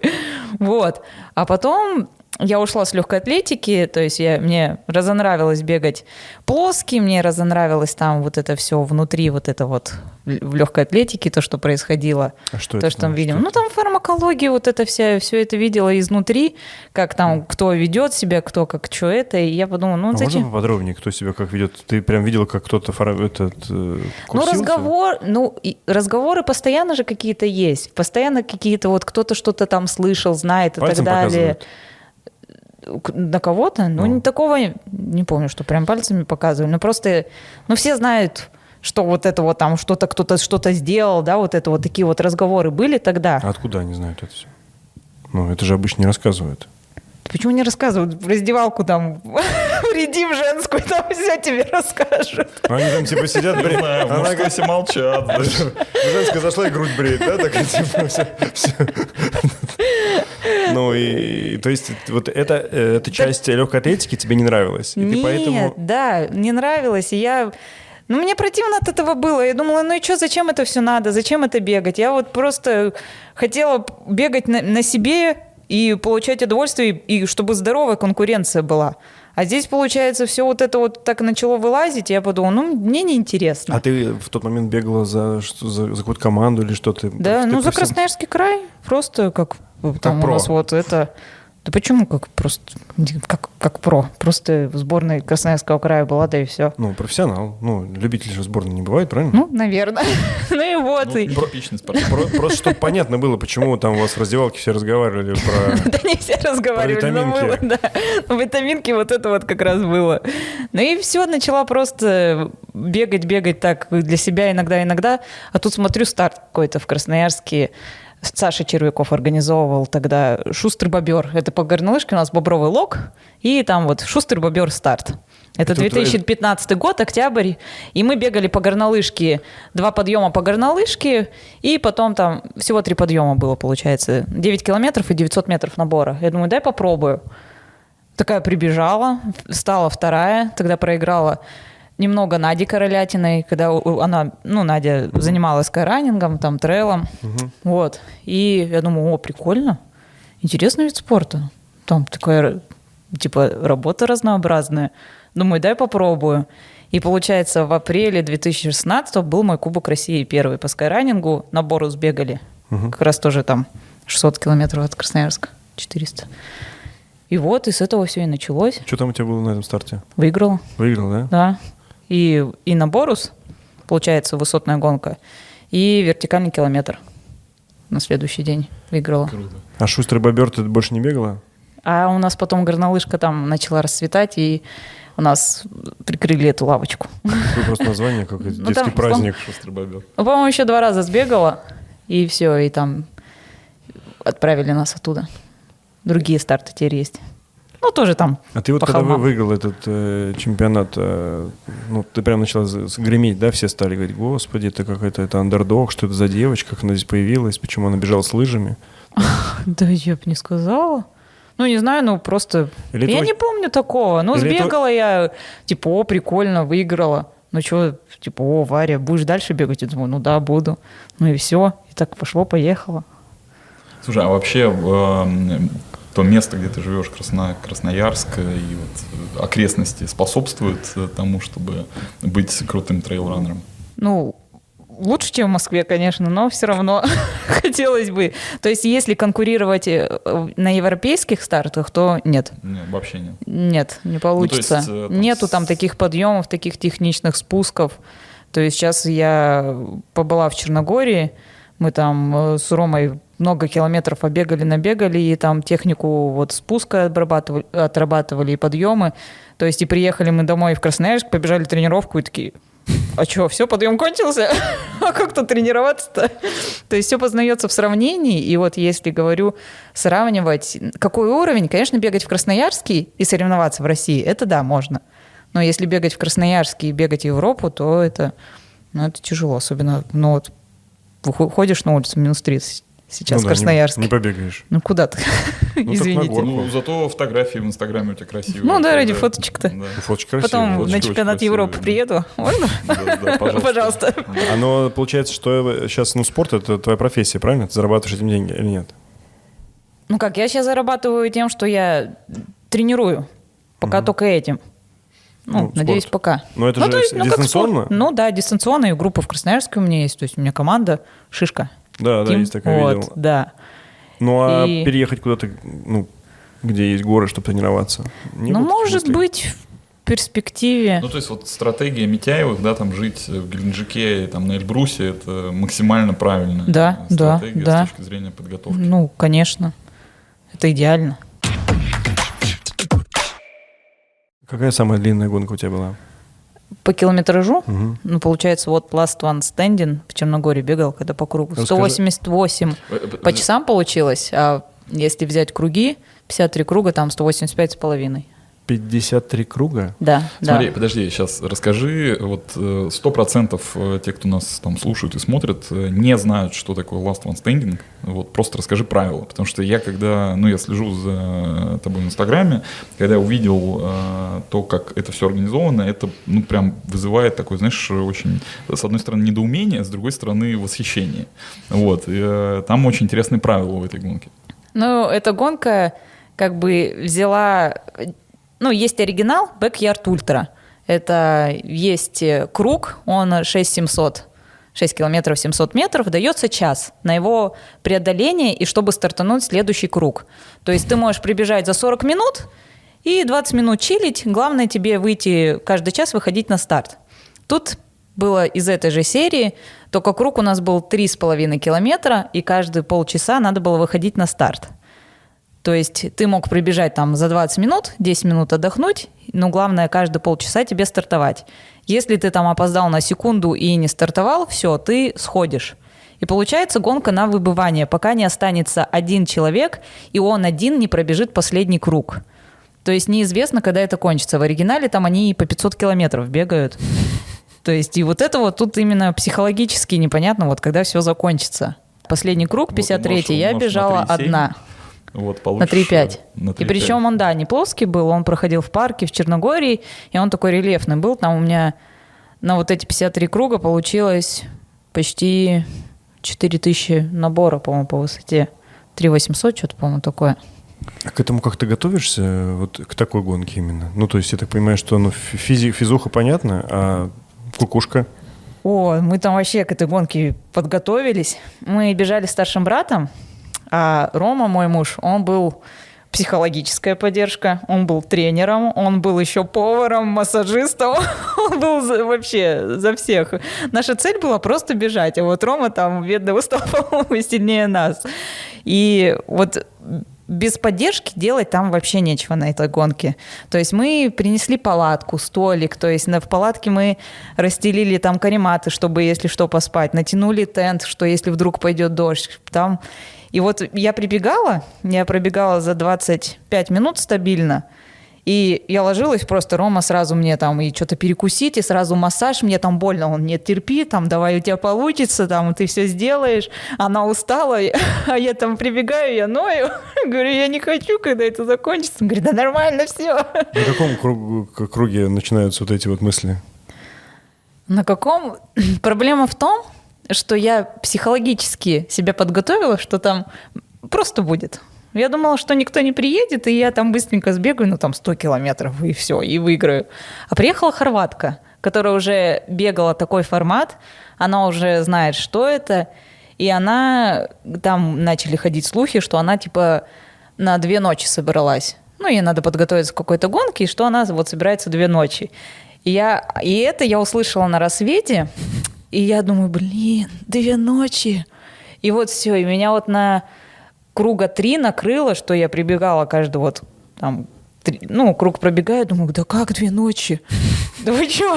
Вот. А потом я ушла с легкой атлетики, то есть я, мне разонравилось бегать плоский, мне разонравилось там вот это все внутри, вот это вот в легкой атлетике, то, что происходило. А что то, это что там видим. Что Ну, там фармакология, вот это вся, все это видела изнутри, как там кто ведет себя, кто как что это, и я подумала, ну, А можно зачем? поподробнее, кто себя как ведет? Ты прям видела, как кто-то фара- этот, э, Ну, разговор, ну, и разговоры постоянно же какие-то есть. Постоянно какие-то вот кто-то что-то там слышал, знает и Пальцем так далее. показывают? На кого-то? Ну, Ну. такого, не помню, что прям пальцами показывали. Ну, просто, ну, все знают, что вот это вот там что-то кто-то что-то сделал, да, вот это вот такие вот разговоры были тогда. А откуда они знают это все? Ну, это же обычно не рассказывают. Почему не рассказывают? В раздевалку там, вредим женскую, там все тебе расскажут. Они там типа сидят, бреют. Она может, все молчат. Женская зашла и грудь бреет, да? Так, типа, всё. Ну и, то есть, вот это, э, эта часть легкой атлетики тебе не нравилась? И ты Нет, поэтому... да, не нравилось. И я... Ну, мне противно от этого было. Я думала, ну и что, зачем это все надо? Зачем это бегать? Я вот просто хотела бегать на, на себе и получать удовольствие, и, чтобы здоровая конкуренция была. А здесь, получается, все вот это вот так начало вылазить, и я подумала, ну, мне неинтересно. А ты в тот момент бегала за, что, за, за какую-то команду или что ты? да, ты ну, за профессионал? Красноярский край, просто как, там про. у нас вот это... Да почему как просто, как, как про? Просто в сборной Красноярского края была, да и все. Ну, профессионал. Ну, любителей же сборной не бывает, правильно? Ну, наверное. Ну и вот. Ну, и- Типичный спортсмен. Про- Просто чтобы понятно было, почему там у вас в раздевалке все разговаривали про... Да не все разговаривали, но было, да. Но витаминки вот это вот как раз было. Ну и все, начала просто бегать, бегать так для себя иногда-иногда. А тут смотрю старт какой-то в Красноярске. Саша Червяков организовывал тогда «Шустрый бобер». Это по горнолыжке у нас «Бобровый лог», и там вот «Шустрый бобер старт». Это Это твои- 2015 год, октябрь, и мы бегали по горнолыжке, два подъема по горнолыжке, и потом там всего три подъема было, получается, 9 километров и 900 метров набора. Я думаю, дай попробую. Такая прибежала, стала вторая, тогда проиграла немного Нади Королятиной, когда она, ну, Надя занималась скайранингом, там, трейлом, вот. И я думаю, о, прикольно, интересный вид спорта. Там такая, типа, работа разнообразная. Думаю, дай попробую. И получается, в апреле 2016 был мой Кубок России первый по скайранингу. На Борус бегали. Как раз тоже там 600 километров от Красноярска, 400. И вот, и с этого все и началось. Что там у тебя было на этом старте? Выиграла. Выиграл, да? Да. И, и на Борус получается, высотная гонка. И вертикальный километр на следующий день выиграла. Круто. А шустрый бобер ты больше не бегала? А у нас потом горнолыжка там начала расцветать, и у нас прикрыли эту лавочку. Какое просто название, как Ну, детский там, праздник. Шустрый бобер. Ну, по-моему, еще два раза сбегала, и все, и там отправили нас оттуда. Другие старты теперь есть. Ну, тоже там А ты вот когда вы холмам. выиграл этот э, чемпионат, э, ну, ты прям начала греметь, да, все стали говорить, господи, это какой-то это андердог, что это за девочка, как она здесь появилась, почему она бежала с лыжами. Да я бы не сказала. Ну, не знаю, ну просто... Или я это не помню такого. Ну, Или это- сбегала я, типа, о, прикольно, выиграла. Ну, что, типа, о, Варя, будешь дальше бегать? Я думаю, ну да, буду. Ну и все. И так пошло-поехало. Слушай, а вообще эм, то место, где ты живешь, Красно, Красноярск э, и вот э, окрестности способствуют э, тому, чтобы быть крутым трейл-раннером? Ну, лучше, чем в Москве, конечно, но все равно хотелось бы. То есть, если конкурировать на европейских стартах, то нет. Нет, вообще нет. Нет, не получится. есть, э, там Нету там таких подъемов, таких техничных спусков. То есть сейчас я побыла в Черногории, мы там с Ромой много километров побегали, набегали, и там технику вот спуска отрабатывали, отрабатывали и подъемы. То есть и приехали мы домой в Красноярск, побежали тренировку и такие, а что, все, подъем кончился? А как тут тренироваться-то? То есть все познается в сравнении, и вот если говорю сравнивать, какой уровень, конечно, бегать в Красноярске и соревноваться в России, это да, можно. Но если бегать в Красноярске и бегать в Европу, то это, ну, это тяжело, особенно, ну вот, выходишь на улицу минус 30 сейчас Ну в да, не- Красноярске. Не, побегаешь. Ну куда ты? на Извините. горку. Ну, зато фотографии в Инстаграме у тебя красивые. Ну да, ради фоточек-то. Да. Фоточка красивая. Потом фоточки на чемпионат красивые, Европы да. приеду. Можно? Да, да, пожалуйста. Пожалуйста. Оно получается, что сейчас, ну, спорт это твоя профессия, правильно? Ты зарабатываешь этим деньги или нет? Ну как, я сейчас зарабатываю тем, что я тренирую. Пока только этим. Ну, Ну, надеюсь, спорт. пока. Но это Ну, же то есть, ну, дистанционно? спорт. Ну да, дистанционно. И группа в Красноярске у меня есть. То есть у меня команда Шишка. Да, да, есть такая, вот, видел. да. Ну, а И- переехать куда-то, ну, где есть горы, чтобы тренироваться? Не ну, может мыслей? быть, в перспективе. Ну, то есть вот стратегия Митяевых, да, там жить в Геленджике там на Эльбрусе, это максимально правильная Да, да, стратегия да. с точки зрения подготовки. Ну, конечно. Это идеально. Какая самая длинная гонка у тебя была? По километражу, Мгм. ну, получается, вот Last One Standing в Черногории бегал, когда по кругу. Расскажи. 188 Э, э, по часам получилось, а если взять круги, 53 круга, там 185 с половиной. 53 круга? Да, Смотри, да. подожди, сейчас расскажи, вот э, сто процентов э, те, кто нас там слушают и смотрят, э, не знают, что такое Last One Standing, вот просто расскажи правила, потому что я когда, ну я слежу за тобой в Инстаграме, когда я увидел э, то, как это все организовано, это, ну прям вызывает такое, знаешь, очень, с одной стороны недоумение, с другой стороны восхищение, вот, и, э, там очень интересные правила в этой гонке. Ну, эта гонка как бы взяла... Ну, есть оригинал Backyard Ultra. Это есть э, круг, он 6700. 6 километров 700 метров, дается час на его преодоление и чтобы стартануть следующий круг. То есть ты можешь прибежать за 40 минут и 20 минут чилить. Главное тебе выйти каждый час, выходить на старт. Тут было из этой же серии, только круг у нас был 3,5 километра, и каждые полчаса надо было выходить на старт. То есть ты мог прибежать там за 20 минут, 10 минут отдохнуть, но главное каждые полчаса тебе стартовать. Если ты там опоздал на секунду и не стартовал, все, ты сходишь. И получается гонка на выбывание, пока не останется один человек, и он один не пробежит последний круг. То есть неизвестно, когда это кончится. В оригинале там они по 500 километров бегают. То есть и вот это вот тут именно психологически непонятно, вот когда все закончится. Последний круг, Вот 53 умножь- я бежала 3,7. одна. Вот, На получишь, 3,5. э, на И 3,5. причем он, да, не плоский был, он проходил в парке в Черногории, и он такой рельефный был. Там у меня на вот эти 53 круга получилось почти 4000 набора, по-моему, по высоте. 3800, что-то, по-моему, такое. А к этому как ты готовишься, вот к такой гонке именно? Ну, то есть я так понимаю, что ну, физи- физуха понятно, а кукушка? О, мы там вообще к этой гонке подготовились. Мы бежали с старшим братом, а Рома, мой муж, он был психологическая поддержка, он был тренером, он был еще поваром, массажистом, он был за- вообще за всех. Наша цель была просто бежать, а вот Рома там, бедно, по-моему, сильнее нас. И вот без поддержки делать там вообще нечего на этой гонке. То есть мы принесли палатку, столик, то есть в палатке мы расстелили там карематы, чтобы, если что, поспать, натянули тент, что если вдруг пойдет дождь, там... И вот я прибегала, я пробегала за 25 минут стабильно, и я ложилась просто, Рома сразу мне там и что-то перекусить, и сразу массаж, мне там больно, он не терпи, там давай у тебя получится, там ты все сделаешь. Она устала, а я там прибегаю, я ною, говорю, я не хочу, когда это закончится. Он говорит, да нормально все. На каком кругу- круге начинаются вот эти вот мысли? На каком? Проблема в том, что я психологически себя подготовила, что там просто будет. Я думала, что никто не приедет, и я там быстренько сбегаю, ну там 100 километров, и все, и выиграю. А приехала хорватка, которая уже бегала такой формат, она уже знает, что это, и она, там начали ходить слухи, что она типа на две ночи собралась. Ну, ей надо подготовиться к какой-то гонке, и что она вот собирается две ночи. И, я, и это я услышала на рассвете, и я думаю, блин, две ночи. И вот все, и меня вот на круга три накрыло, что я прибегала каждый вот там, три- ну, круг пробегаю, думаю, да как две ночи? Да вы что?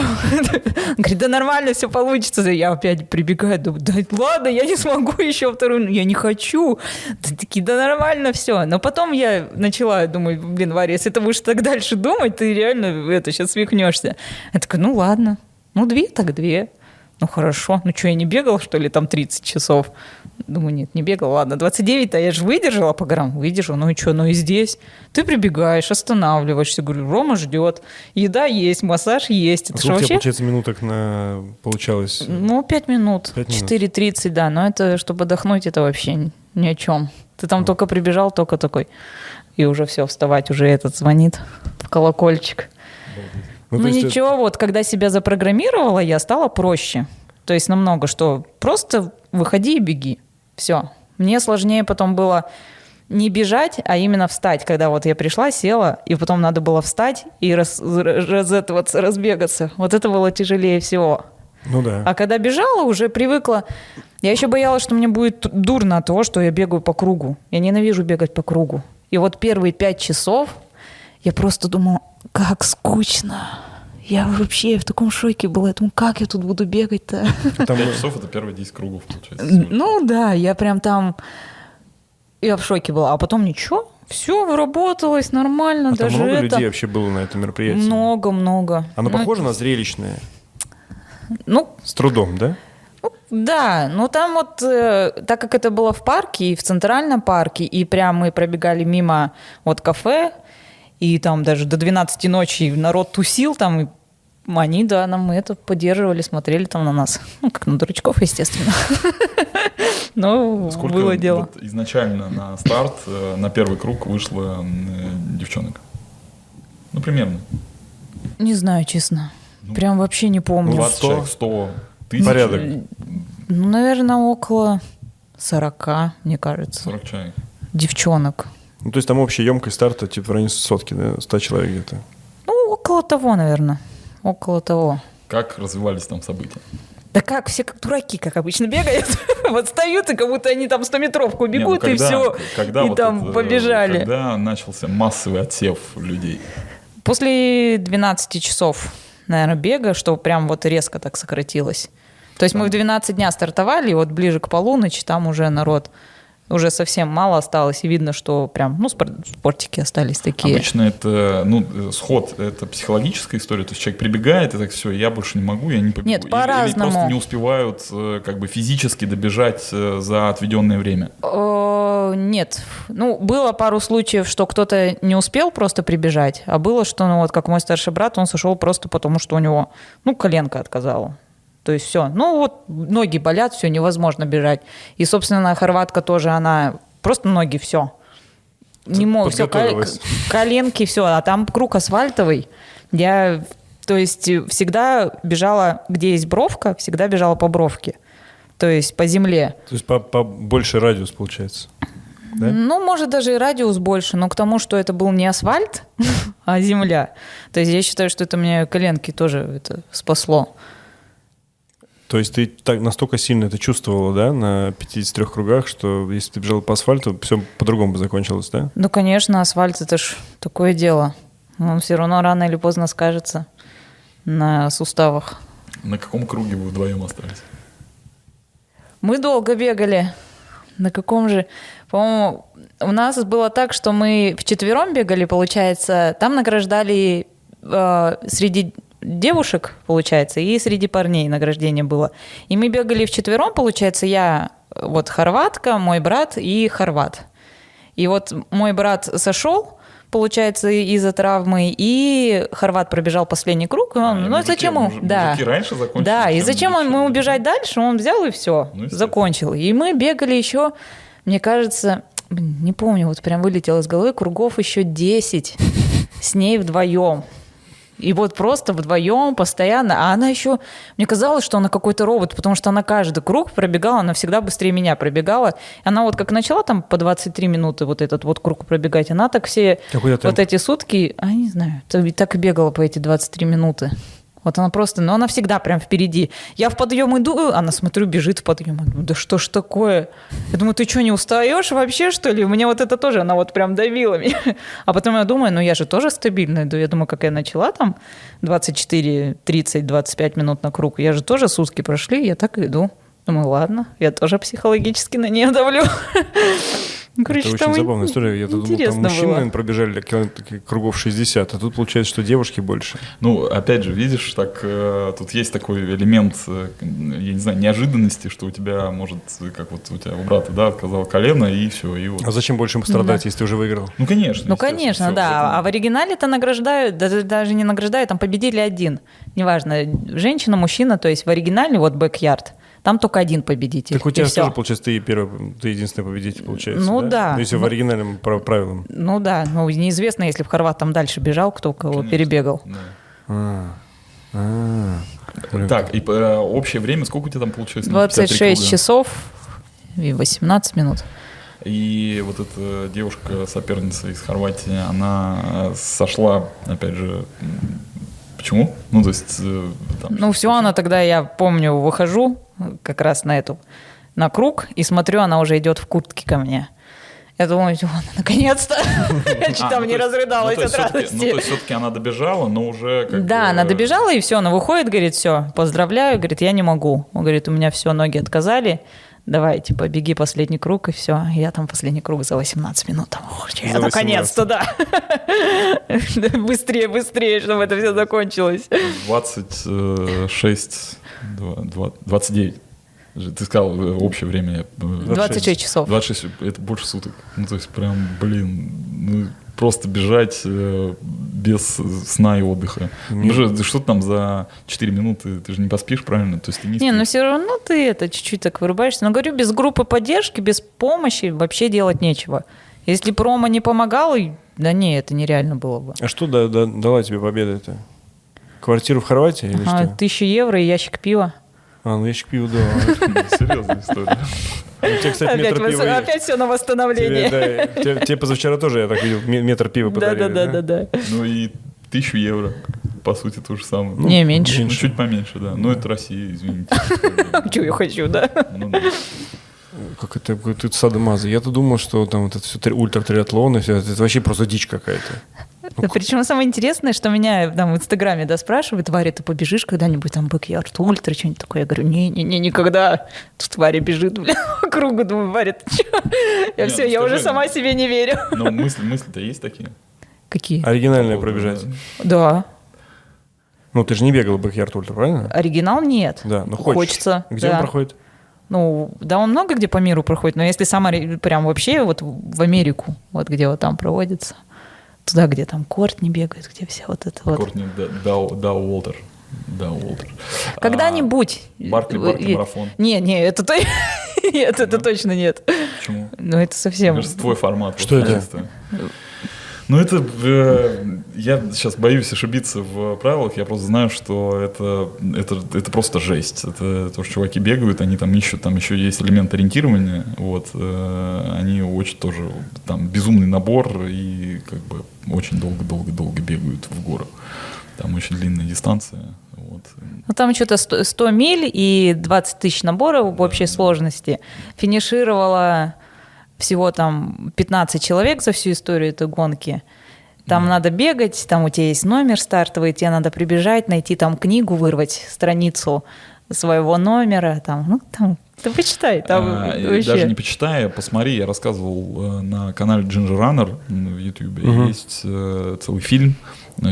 Говорит, да нормально, все получится. Я опять прибегаю, думаю, да ладно, я не смогу еще вторую, я не хочу. Да такие, да нормально все. Но потом я начала, думаю, блин, Варя, если ты будешь так дальше думать, ты реально это сейчас свихнешься. Я такая, ну ладно, ну две так две. Ну хорошо, ну что, я не бегал, что ли, там 30 часов? Думаю, нет, не бегал, ладно, 29-то я же выдержала по горам, выдержала, ну и что, ну и здесь. Ты прибегаешь, останавливаешься, говорю, Рома ждет, еда есть, массаж есть. А Это же сколько вообще... получается, минуток на получалось? Ну, 5 минут, Пять минут. 4.30, да, но это, чтобы отдохнуть, это вообще ни- ни о чем. Ты там только прибежал, только такой, и уже все, вставать, уже этот звонит в колокольчик. Ну, Ну, есть ничего, вот когда себя запрограммировала, я стала проще. То есть намного, что просто выходи и беги. Все. Мне сложнее потом было не бежать, а именно встать. Когда вот я пришла, села, и потом надо было встать и раз, разэтоваться, разбегаться. Вот это было тяжелее всего. Ну да. А когда бежала, уже привыкла. Я еще боялась, что мне будет дурно от того, что я бегаю по кругу. Я ненавижу бегать по кругу. И вот первые пять часов я просто думала, как скучно. Я вообще в таком шоке была. Я думаю, как я тут буду бегать-то? Там, 5 часов это первые 10 кругов, получается. Ну да, я прям там... Я в шоке была. А потом ничего, все выработалось нормально. а там даже много это... людей вообще было на этом мероприятии? Много-много. Оно Ну, похоже на зрелищное? Ну, С трудом, да? Ну, Да, ну там вот, э, так как это было в парке, и в центральном парке, и прям мы пробегали мимо вот кафе, и там даже до 12 ночи народ тусил там, и они, да, нам это поддерживали, смотрели там на нас. Ну, как на дурачков, естественно. Но Сколько было дело. вот изначально на старт, э, на первый круг вышло э, девчонок? Ну, примерно. Не знаю, честно. Ну, Прям вообще не помню. 20 100? человек, 100 тысяч. Порядок. Ну, наверное, около 40, мне кажется, 40 человек. девчонок. Ну, то есть там общая емкость старта типа в районе сотки, да? 100 человек где-то. Ну, около того, наверное. Около того. Как развивались там события? Да как, все как дураки, как обычно бегают. вот встают, и как будто они там 100-метровку Не, ну бегут, и все. когда и вот там это, побежали. Когда начался массовый отсев людей? После 12 часов, наверное, бега, что прям вот резко так сократилось. То есть мы в 12 дня стартовали, и вот ближе к полуночи там уже народ уже совсем мало осталось, и видно, что прям, ну, спор- спортики остались такие. Обычно это, ну, сход, это психологическая история, то есть человек прибегает и так, все, я больше не могу, я не побегу. Нет, Или- Или, по-разному. просто не успевают э, как бы физически добежать э, за отведенное время. Э, Нет. Ну, было пару случаев, что кто-то не успел просто прибежать, а было, что, ну, вот как мой старший брат, он сошел просто потому, что у него, ну, коленка отказала. То есть все. Ну, вот ноги болят, все, невозможно бежать. И, собственно, хорватка тоже, она просто ноги, все. Не мог, все, коленки, все. А там круг асфальтовый. Я, то есть, всегда бежала, где есть бровка, всегда бежала по бровке. То есть по земле. То есть по, по больше радиус получается. Да? Ну, может, даже и радиус больше, но к тому, что это был не асфальт, а земля. То есть я считаю, что это мне коленки тоже это спасло. То есть ты так настолько сильно это чувствовала, да, на 53 кругах, что если ты бежал по асфальту, все по-другому бы закончилось, да? Ну, конечно, асфальт это ж такое дело. Он все равно рано или поздно скажется на суставах. На каком круге вы вдвоем остались? Мы долго бегали. На каком же? По-моему, у нас было так, что мы вчетвером бегали, получается. Там награждали э, среди девушек, получается, и среди парней награждение было. И мы бегали вчетвером, получается, я э, вот хорватка, мой брат и хорват. И вот мой брат сошел, получается, из-за травмы, и хорват пробежал последний круг, и он, А, ну мужики- зачем муж- да, раньше закончили, да, и чем зачем девчонки? ему убежать дальше, он взял и все, Ну, закончил. И мы бегали еще, мне кажется, не помню, вот прям вылетело из головы, кругов еще 10 с ней вдвоем. И вот просто вдвоем, постоянно. А она еще, мне казалось, что она какой-то робот, потому что она каждый круг пробегала, она всегда быстрее меня пробегала. Она вот как начала там по 23 минуты вот этот вот круг пробегать, она так все вот эти сутки, а не знаю, так и бегала по эти 23 минуты. Вот она просто, но она всегда прям впереди. Я в подъем иду, она, смотрю, бежит в подъем. Да что ж такое? Я думаю, ты что, не устаешь вообще, что ли? Меня вот это тоже, она вот прям давила меня. А потом я думаю, ну я же тоже стабильно иду. Я думаю, как я начала там 24, 30, 25 минут на круг, я же тоже сутки прошли, я так и иду. Думаю, ладно, я тоже психологически на нее давлю. Короче, это очень забавная история. Я думал, там мужчины было. наверное, пробежали кругов 60, а тут получается, что девушки больше. Ну, опять же, видишь, так э, тут есть такой элемент, э, я не знаю, неожиданности, что у тебя может, как вот у тебя у брата, да, отказал колено, и все, и вот. А зачем больше им страдать, если ты уже выиграл? Ну, конечно. Ну, конечно, всё, да. поэтому- А в оригинале-то награждают, даже, даже не награждают, там победили один. Неважно, женщина, мужчина, то есть в оригинале вот бэк-ярд, там только один победитель. Так у тебя тоже, получается, ты первый, ты единственный победитель, получается, Ну да. Ну, если в Ну- оригинальном прав- правилам. Ну да, ну неизвестно, если бы Хорват там дальше бежал, кто кого Конечно, перебегал. да. А, а. Блин, Так, и э, общее время, сколько у тебя там получилось? на 53 26 круга? часов и 18 минут. И вот эта девушка, соперница из Хорватии, она э, сошла, опять же, почему? Ну, то есть... э, там Ну все, она тогда, я помню, выхожу как раз на эту, на круг, и смотрю, она уже идет в куртке ко мне. Я думаю, «Ладно, наконец-то. Я чуть А, там ну, не разрыдалась ну, от всё-таки- Ну, то радости. есть все-таки она добежала, но уже как Да, она добежала, и все, она выходит, говорит, все, поздравляю, говорит, я не могу. Он говорит, у меня все, ноги отказали, давай, типа, беги последний круг, и все. Я там последний круг за 18 минут. «Ох, я наконец-то, да. Быстрее, быстрее, чтобы это все закончилось. 26, два- два- 29. Же Ты сказал э, общее время. э, 26 часов. 26, это больше суток. Ну, то есть прям, блин, ну, просто бежать э, без сна и отдыха. Ну, же, что там за 4 минуты, ты же не поспишь, правильно? То есть ты не Не, ну спишь. все равно ты это чуть-чуть так вырубаешься. Но говорю, без группы поддержки, без помощи вообще делать нечего. Если промо не помогал, да не, это нереально было бы. А что да- да- дала тебе победа это? Квартиру в Хорватии или А, что? Тысячу евро и ящик пива. А, ну ящик пива, да. Серьезная история. У тебя, кстати, Опять, метр вос- пива... есть. опять все на Тебе, восстановление. да, тебе- тебе позавчера тоже, я так видел, ме- метр пива Да, подарили. да, да, да, да. Ну и тысячу евро. По сути, то же самое. Ну, Не, меньше. ну, чуть поменьше, да. Ну, это Россия, извините. Чего я хочу, да? Ну. Как это, какой-то садомаза. Я-то думал, что там вот это все ультратриатлон и все, это вообще просто дичь какая-то. Да, причем самое интересное, что меня там в Инстаграме да, спрашивают, Варя, ты побежишь когда-нибудь там бэк-ярд, ультра, что-нибудь такое? Я говорю, не-не-не, никогда. Тут Варя бежит, бля, по кругу, думаю, Варя, ты чё? Я все, ну я уже сама себе не верю. Но мысли, мысли-то есть такие? Какие? Оригинальное Вот, пробежать. Да. Ну, ты же не бегал backyard ultra, правильно? Оригинал нет. Да, но хочешь. Хочется. Где да. он проходит? Ну, да, он много где по миру проходит, но если сам ори- прям вообще вот в Америку, вот где вот там проводится, туда, где там Кортни бегает, где все вот это вот. Кортни Да- Дау- Дауолтер. Дауолтер. Когда-нибудь. А, Баркли, Баркли И- марафон. Не, не, это то... Нет, это точно нет. Почему? Ну, это совсем... Мне кажется, твой формат. Что вот, это? Ну, это... э, я сейчас боюсь ошибиться в правилах, я просто знаю, что это, это, это просто жесть. Это то, что чуваки бегают, они там ищут, там еще есть элемент ориентирования, вот. э, они очень тоже, там, безумный набор и как бы очень долго-долго-долго бегают в горы. Там очень длинная дистанция, вот. Ну, там что-то 100, 100 миль и 20 тысяч наборов в общей сложности. Финишировала всего там 15 человек за всю историю этой гонки. Там надо бегать, там у тебя есть номер стартовый, тебе надо прибежать, найти там книгу, вырвать страницу своего номера, там, ну, там, ты почитай, там А, вообще. Даже не почитай, посмотри, я рассказывал э, на канале Ginger Runner в YouTube, есть э, целый фильм,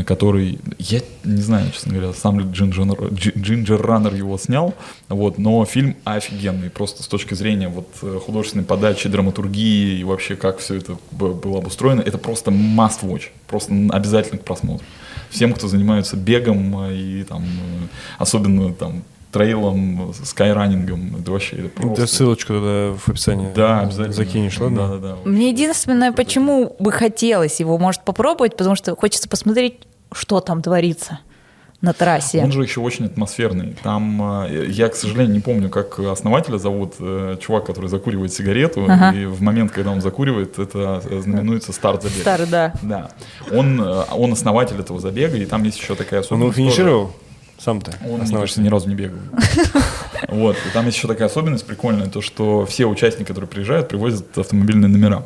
который, я не знаю, честно говоря, сам ли Dж- Ginger Runner его снял, вот, но фильм офигенный, просто с точки зрения вот э, художественной подачи, драматургии и вообще как все это было обустроено, это просто must watch, просто обязательно к просмотру. Всем, кто занимается бегом э, и там, э, особенно там трейлом, скайранингом, это вообще это просто... Ты ссылочку туда в описании Да, обязательно. закинешь, ладно? Да, да, да. Мне единственное, почему бы хотелось его, может, попробовать, потому что хочется посмотреть, что там творится на трассе. Он же еще очень атмосферный. Там, э, я, к сожалению, не помню, как основателя зовут, э, чувак, который закуривает сигарету, Ага. и в момент, когда он закуривает, это э, знаменуется старт забега. Старый, да. Да. Он, э, он основатель этого забега, и там есть еще такая Он особенность. его тоже. Сам-то? Он, кажется, ни разу не бегал. Вот. И там есть еще такая особенность прикольная, то, что все участники, которые приезжают, привозят автомобильные номера.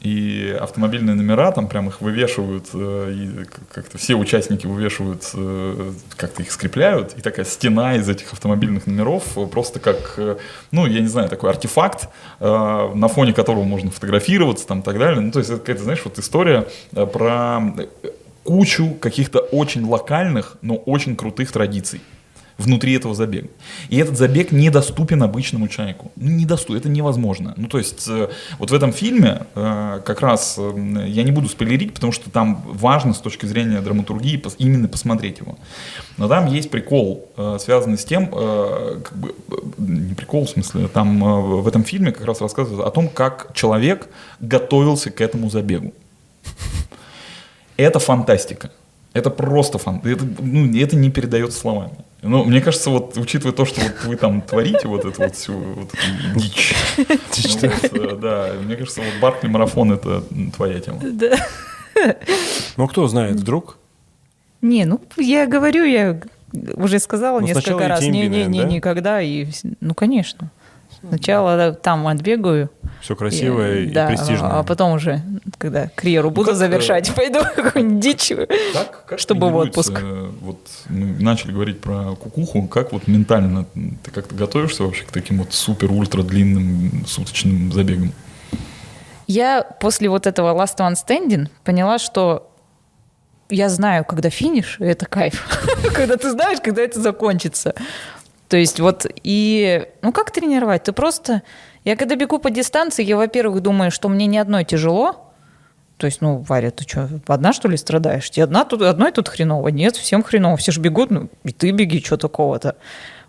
И автомобильные номера, там прям их вывешивают, э, и как-то все участники вывешивают, э, как-то их скрепляют, и такая стена из этих автомобильных номеров просто как, э, ну, я не знаю, такой артефакт, на фоне которого можно фотографироваться там и так далее. Ну, то есть это какая-то, знаешь, вот история про кучу каких-то очень локальных, но очень крутых традиций внутри этого забега. И этот забег недоступен обычному человеку. Ну, недоступен, это невозможно. Ну, то есть, э, вот в этом фильме э, как раз э, я не буду спойлерить, потому что там важно с точки зрения драматургии именно посмотреть его. Но там есть прикол, связанный с тем, как бы, не прикол в смысле, там в этом фильме как раз рассказывается о том, как человек готовился к этому забегу. Это фантастика. Это просто фан. Это, ну, это не передается словами. Ну, мне кажется, вот учитывая то, что вот вы там творите вот эту вот всю вот эту дичь. вот, э, да, мне кажется, вот Баркли марафон это твоя тема. Да. Ну, кто знает, вдруг? Не, ну я говорю, я уже сказала Ну, несколько раз. Не, не, не, да? никогда. И, ну, конечно. Сначала да, там отбегаю. Все красиво и, да, престижно. А потом уже, когда карьеру буду как, э, завершать, пойду какую-нибудь дичь. Как, как Чтобы в отпуск. э, Вот мы начали говорить про кукуху, как вот ментально ты как-то готовишься вообще к таким вот супер-ультра длинным суточным забегам? Я после вот этого Last One Standing поняла, что я знаю, когда финиш, и это кайф. Когда ты знаешь, когда это закончится. То есть вот и... Ну как тренировать? Ты просто... Я когда бегу по дистанции, я, во-первых, думаю, что мне ни одной тяжело. То есть, ну, Варя, ты что, одна, что ли, страдаешь? Тебе одна тут, одной тут хреново? Нет, всем хреново. Все же бегут, ну, и ты беги, что такого-то.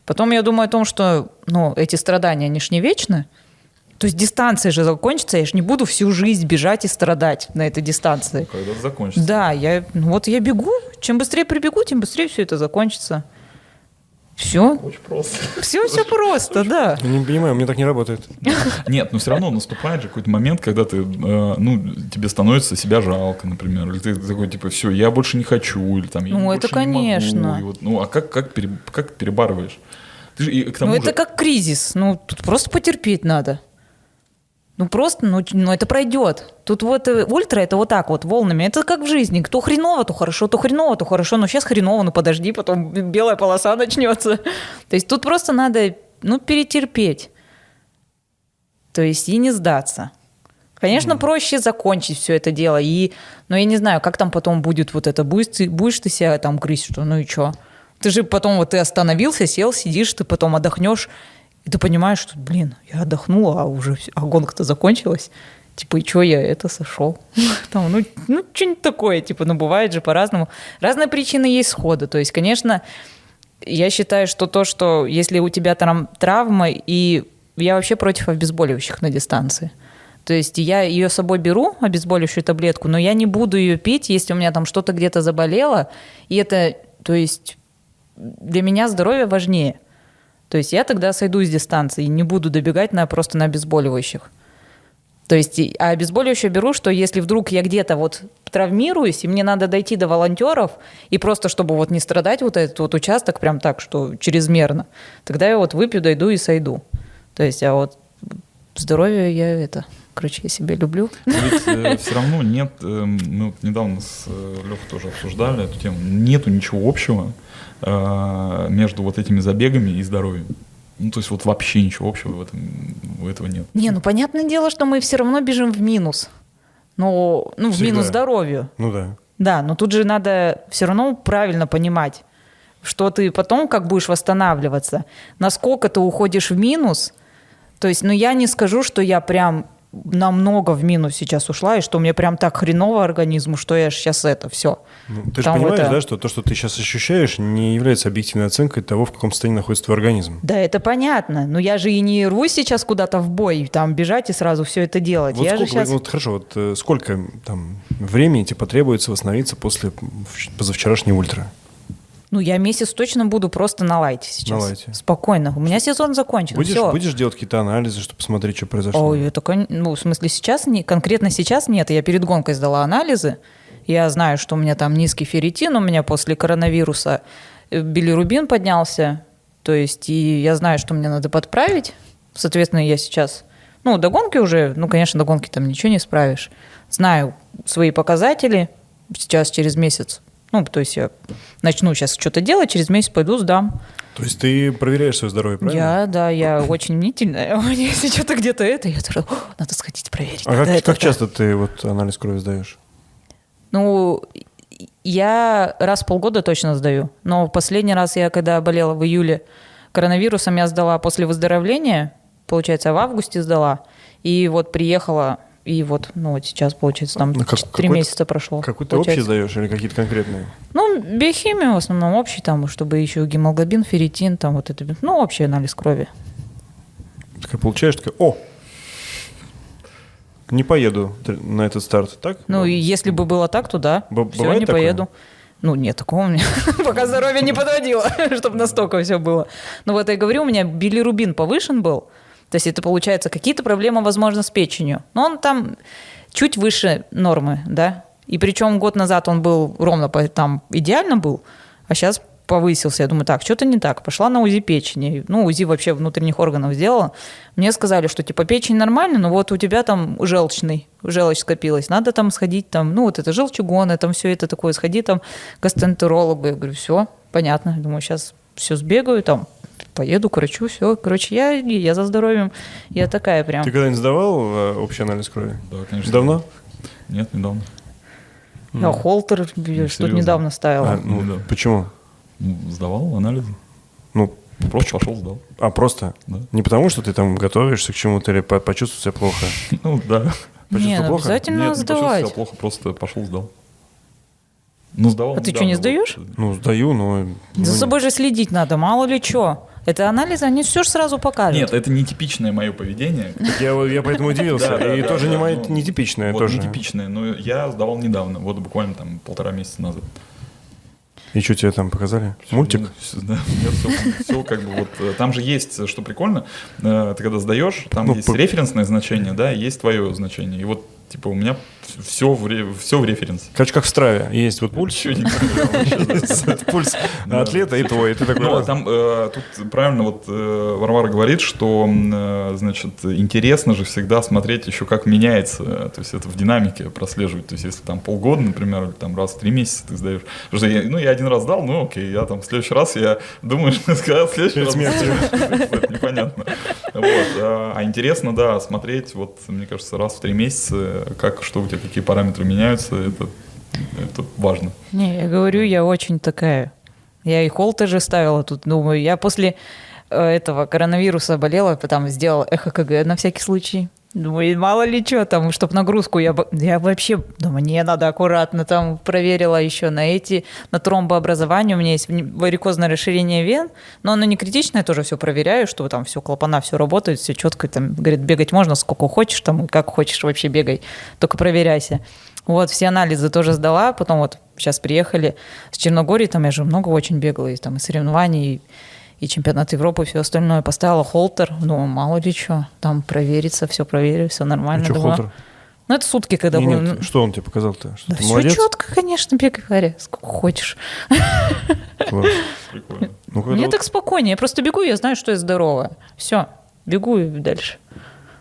Потом я думаю о том, что, ну, эти страдания, они ж не вечны. То есть дистанция же закончится, я же не буду всю жизнь бежать и страдать на этой дистанции. Когда это закончится? Да, я, ну вот я бегу, чем быстрее прибегу, тем быстрее все это закончится. Все, Очень просто. все, все просто, да. Я не понимаю, мне так не работает. Нет, но все равно наступает же какой-то момент, когда ты, э, ну, тебе становится себя жалко, например, или ты такой, типа, все, я больше не хочу, или там, я Ну, это не могу, конечно. вот, ну, а как, как, как перебарываешь? Ты же, и к тому Ну же, это как кризис, ну тут просто потерпеть надо. Ну просто, ну, ну это пройдет. Тут вот э, ультра это вот так вот волнами. Это как в жизни. Кто хреново, то хорошо, то хреново, то хорошо. Но сейчас хреново, ну подожди, потом белая полоса начнется. То есть тут просто надо, ну, перетерпеть. То есть и не сдаться. Конечно, проще закончить все это дело. И, но я не знаю, как там потом будет вот это. Будешь ты, будешь ты себя там грызть, что ну и что? Ты же потом вот ты остановился, сел, сидишь, ты потом отдохнешь, и ты понимаешь, что, блин, я отдохнул, а уже а гонка-то закончилась. Типа, и что я это сошел? Там, ну, ну что-нибудь такое, типа, ну, бывает же по-разному. Разные причины есть схода. То есть, конечно, я считаю, что то, что если у тебя там травма, и я вообще против обезболивающих на дистанции. То есть я ее с собой беру, обезболивающую таблетку, но я не буду ее пить, если у меня там что-то где-то заболело. И это, то есть для меня здоровье важнее. То есть я тогда сойду с дистанции и не буду добегать на, просто на обезболивающих. То есть, а обезболивающее беру, что если вдруг я где-то вот травмируюсь, и мне надо дойти до волонтеров, и просто чтобы вот не страдать вот этот вот участок прям так, что чрезмерно, тогда я вот выпью, дойду и сойду. То есть, а вот здоровье я это, короче, я себя люблю. Ведь все равно нет, э, мы вот недавно с Лехой тоже обсуждали эту тему, нету ничего общего э, между вот этими забегами и здоровьем. Ну, то есть вот вообще ничего общего в этом, у этого нет. Не, ну понятное дело, что мы все равно бежим в минус. Ну, ну в Всегда. минус здоровью. Ну да. Да, но тут же надо все равно правильно понимать, что ты потом как будешь восстанавливаться, насколько ты уходишь в минус. То есть, ну я не скажу, что я прям намного в минус сейчас ушла, и что мне прям так хреново организму, что я сейчас это все. Ну, ты же понимаешь, это- да, что то, что ты сейчас ощущаешь, не является объективной оценкой того, в каком состоянии находится твой организм. Да, это понятно. Но я же и не рвусь сейчас куда-то в бой, там бежать и сразу все это делать. Вот я же сколько, сейчас... вот хорошо, вот э, сколько там времени тебе потребуется восстановиться после вч- позавчерашней ультра? Ну, я месяц точно буду просто на лайте сейчас. На лайте. Спокойно. У меня сезон закончен. Будешь, всё. будешь делать какие-то анализы, чтобы посмотреть, что произошло? Ой, это, ну, в смысле, сейчас, не, конкретно сейчас нет. Я перед гонкой сдала анализы. Я знаю, что у меня там низкий ферритин, у меня после коронавируса э, билирубин поднялся. То есть, и я знаю, что мне надо подправить. Соответственно, я сейчас... Ну, до гонки уже, ну, конечно, до гонки там ничего не справишь. Знаю свои показатели. Сейчас, через месяц. Ну, то есть я начну сейчас что-то делать, через месяц пойду сдам. То есть ты проверяешь свое здоровье, правильно? Я, да, я очень мнительная. Если что-то где-то это, я тоже, «О, надо сходить проверить. А как, это, как да». часто ты вот анализ крови сдаешь? Ну, я раз в полгода точно сдаю. Но последний раз я, когда болела в июле коронавирусом, я сдала после выздоровления, получается, в августе сдала. И вот приехала, и вот, ну вот сейчас, получается, там Ну, три месяца прошло. Какой-то общий сдаешь или какие-то конкретные? Ну, биохимию в основном общий, там, чтобы еще гемоглобин, ферритин, там вот это, ну, общий анализ крови. Такая получаешь, такая, о, не поеду на этот старт, так? Ну, и если бы было так, то да. Б- Все, не такое? поеду. Ну, нет, такого у меня пока здоровье не подводило, чтобы настолько все было. Но вот я говорю, у меня билирубин повышен был. То есть это, получается, какие-то проблемы, возможно, с печенью. Но он там чуть выше нормы, да. И причем год назад он был ровно там идеально был, а сейчас повысился. Я думаю, так, что-то не так. Пошла на УЗИ печени. Ну, УЗИ вообще внутренних органов сделала. Мне сказали, что типа печень нормально, но вот у тебя там желчный, желчь скопилась. Надо там сходить, там, ну, вот это желчегоны, там все это такое, сходи там к гастроэнтерологу. Я говорю, все, понятно. Думаю, сейчас все сбегаю, там, поеду к врачу, все. Короче, я, я за здоровьем. Я такая прям. Ты когда-нибудь сдавал э, общий анализ крови? Да, конечно. Давно? Нет, недавно. Я холтер я Ну, что-то недавно ставила. А, ну, Да. Почему? Ну, Сдавал анализы. Ну, Просто пошел, сдал. а просто? Да. Не потому, что ты там готовишься к чему-то или по- почувствовал себя плохо? Ну, да. Почувствовал Не, ну, плохо? обязательно Нет, не почувствовал сдавать. себя плохо, просто пошел, сдал. Ну, сдавал А ты что, не сдаешь? Ну, сдаю, но... За ну, собой же следить надо, мало ли что. Это анализы, они все же сразу покажут. Нет, это нетипичное мое поведение. Я, вот- я поэтому удивился. И да, тоже да, не мои- ну, нетипичное Вот, тоже. нетипичное, но я сдавал недавно, вот буквально там полтора месяца назад. И что тебе там показали? Мультик? Ну, да, все, как бы вот. э, Там же есть, что прикольно, э, ты когда сдаешь, там Ну, есть по- референсное значение, да, и есть твое значение. И вот, типа, у меня все в, ре- все в референсе. Короче, как в Страве. Есть вот пульс. Пульс атлета и твой. И ты такой... Ну, раз. там э, тут правильно вот э, Варвара говорит, что, э, значит, интересно же всегда смотреть еще, как меняется, то есть это в динамике прослеживать, то есть если там полгода, например, или там раз в три месяца ты сдаешь, Потому что я, ну, я один раз дал, ну, окей, я там в следующий раз, я думаю, что в следующий раз... непонятно. Вот, а, а интересно, да, смотреть, вот, мне кажется, раз в три месяца, как, что у тебя, какие параметры меняются, это, это важно. Не, я говорю, я очень такая. Я и холты же ставила тут, думаю, я после э, этого коронавируса болела, потом сделала эхо КГ на всякий случай. Думаю, мало ли что там, чтобы нагрузку я, я вообще, думаю, не, надо аккуратно, там проверила еще на эти, на тромбообразование, у меня есть варикозное расширение вен, но оно не критичное, тоже все проверяю, что там все клапана, все работает, все четко, там, говорит, бегать можно сколько хочешь, там, и как хочешь вообще бегай, только проверяйся. Вот, все анализы тоже сдала, потом вот сейчас приехали с Черногории, там я же много очень бегала, и там и соревнований, и и чемпионат Европы, и все остальное. Поставила холтер, ну, мало ли что, там проверится, все проверю, все нормально. что думаю. холтер? Ну, это сутки, когда Не, будем. нет, что он тебе показал-то? Что Да ты все молодец? четко, конечно, бегай, Варя, сколько хочешь. Класс. Прикольно. Ну, Мне вот- так спокойнее, я просто бегу, я знаю, что я здоровая. Все, бегу и дальше.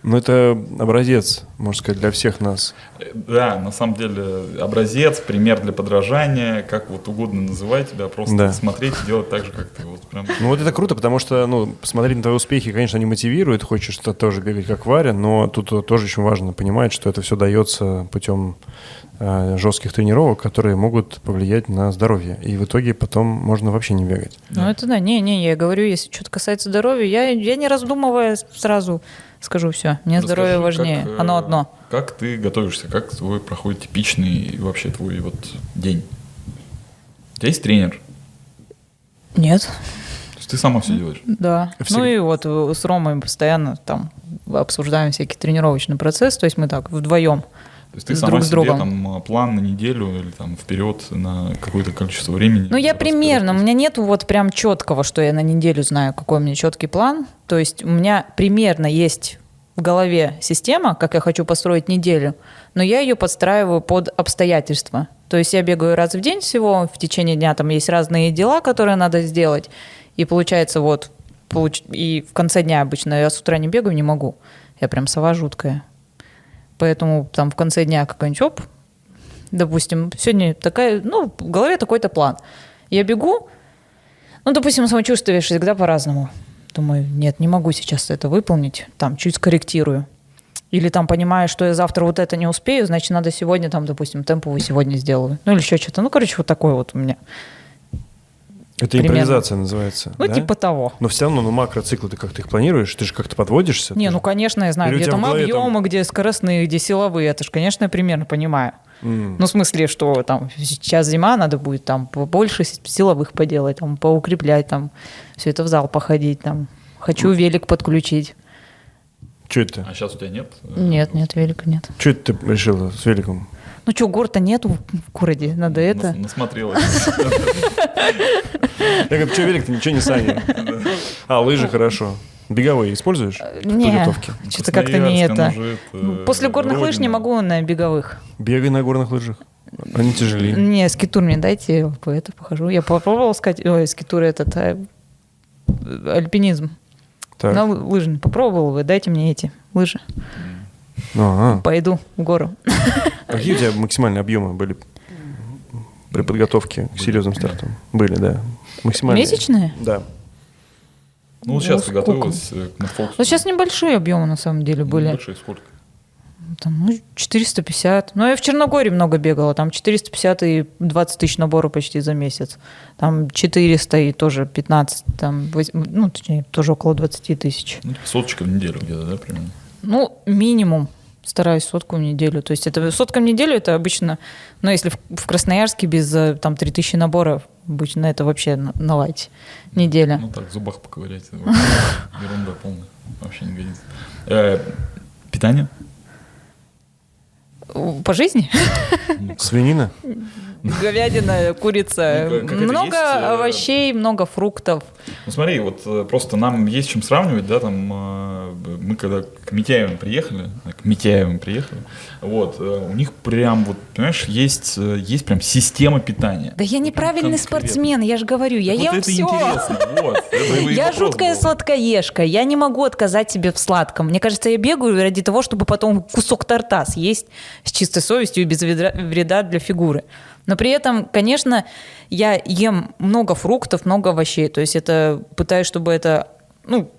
Ну, это образец, можно сказать, для всех нас. Да, на самом деле образец, пример для подражания, как вот угодно называть тебя, просто Да. смотреть и делать так же, как ты. Вот прям. Ну, вот это круто, потому что, ну, смотреть на твои успехи, конечно, они мотивируют, хочешь ты тоже бегать как Варя, но тут тоже очень важно понимать, что это все дается путем э, жестких тренировок, которые могут повлиять на здоровье. И в итоге потом можно вообще не бегать. Ну, это да, не-не, я говорю, если что-то касается здоровья, я, я не раздумывая сразу скажу все, мне здоровье Расскажи, важнее, как, э, оно одно. Как ты готовишься, как твой проходит типичный вообще твой вот день? У тебя есть тренер? Нет, То есть ты сама все делаешь? Да. Всегда. Ну и вот э, с Ромой постоянно там обсуждаем всякий тренировочный процесс, то есть мы так вдвоем. То есть ты С сама друг с себе другом. там э, план на неделю или там вперед на какое-то количество времени? Ну, я примерно, у меня нет вот прям четкого, что я на неделю знаю, какой у меня четкий план. То есть у меня примерно есть в голове система, как я хочу построить неделю, но я ее подстраиваю под обстоятельства. То есть я бегаю раз в день всего, в течение дня там есть разные дела, которые надо сделать, и получается вот, получ- и в конце дня обычно я с утра не бегаю, не могу. Я прям сова жуткая. Поэтому там в конце дня какой-нибудь оп, допустим, сегодня такая, ну, в голове такой-то план. Я бегу, ну, допустим, самочувствие всегда по-разному. Думаю, нет, не могу сейчас это выполнить, там, чуть скорректирую. Или там понимаю, что я завтра вот это не успею, значит, надо сегодня, там, допустим, темповую сегодня сделаю. Ну, или еще что-то. Ну, короче, вот такое вот у меня. Это Примерно. импровизация называется. Ну, да? типа того. Но все равно, ну, макроциклы ты как ты их планируешь? Ты же как-то подводишься? Не, ну, же- конечно, я знаю, Или где там голове там- объемы, где скоростные, где силовые. Это же, конечно, я примерно понимаю. М. Ну, в смысле, что там сейчас зима, надо будет там побольше с- силовых поделать, там поукреплять, там все это в зал походить, там хочу велик подключить. Что это? А сейчас у тебя нет? Нет, нет, велика нет. Что это ты решила с великом? Ну что, гор-то нету в городе, надо это. Насмотрелась. Я говорю, что велик, ты ничего не Саня. А, лыжи хорошо. Беговые используешь? в Не, подготовке? что-то как-то не это. Ну, После горных лыж не могу на беговых. Бегай на горных лыжах. Они тяжелее. Не, скитур мне дайте, по это похожу. Я попробовала сказать, ой, скитур этот, а, альпинизм. Так. На лы- лыжи не попробовала, вы дайте мне эти лыжи. А, Пойду в гору. а. Какие у тебя максимальные объемы были при подготовке к серьезным стартам? Были, да. Максимальные. Месячные? Да. Ну, вот сейчас Ну, готовилась к Мэтфоксу. Ну, сейчас небольшие объемы, на самом деле, были. Большие сколько? Там, ну, 450. Но я в Черногории много бегала. Там 450 и 20 тысяч набора почти за месяц. Там 400 и тоже 15. Там, вось- ну, точнее, тоже около 20 тысяч. Ну, соточка в неделю где-то, да, примерно? Ну, минимум стараюсь сотку в неделю. То есть это сотка в неделю это обычно, ну, если в, в Красноярске без э, там 3000 наборов, обычно это вообще на, на лайте неделя. Ну, так, в зубах поковырять. Ерунда полная. Вообще не годится. Э, Питание? По жизни? Свинина? Говядина, курица. Ну, как- как это много есть, э, овощей, много фруктов. Ну смотри, вот э, просто нам есть чем сравнивать, да, там э, мы когда к Митяевым приехали, э, к Митяевым приехали, вот, э, у них прям вот, понимаешь, есть, э, есть прям система питания. Да я Вот неправильный спортсмен, я же говорю, я Так ем вот это все. интересно, вот. это и Я жуткая был. сладкоежка, я не могу отказать себе в сладком. Мне кажется, я бегаю ради того, чтобы потом кусок торта съесть с чистой совестью и без вреда для фигуры. Но при этом, конечно, я ем много фруктов, много овощей. То есть это пытаюсь, чтобы это, ну,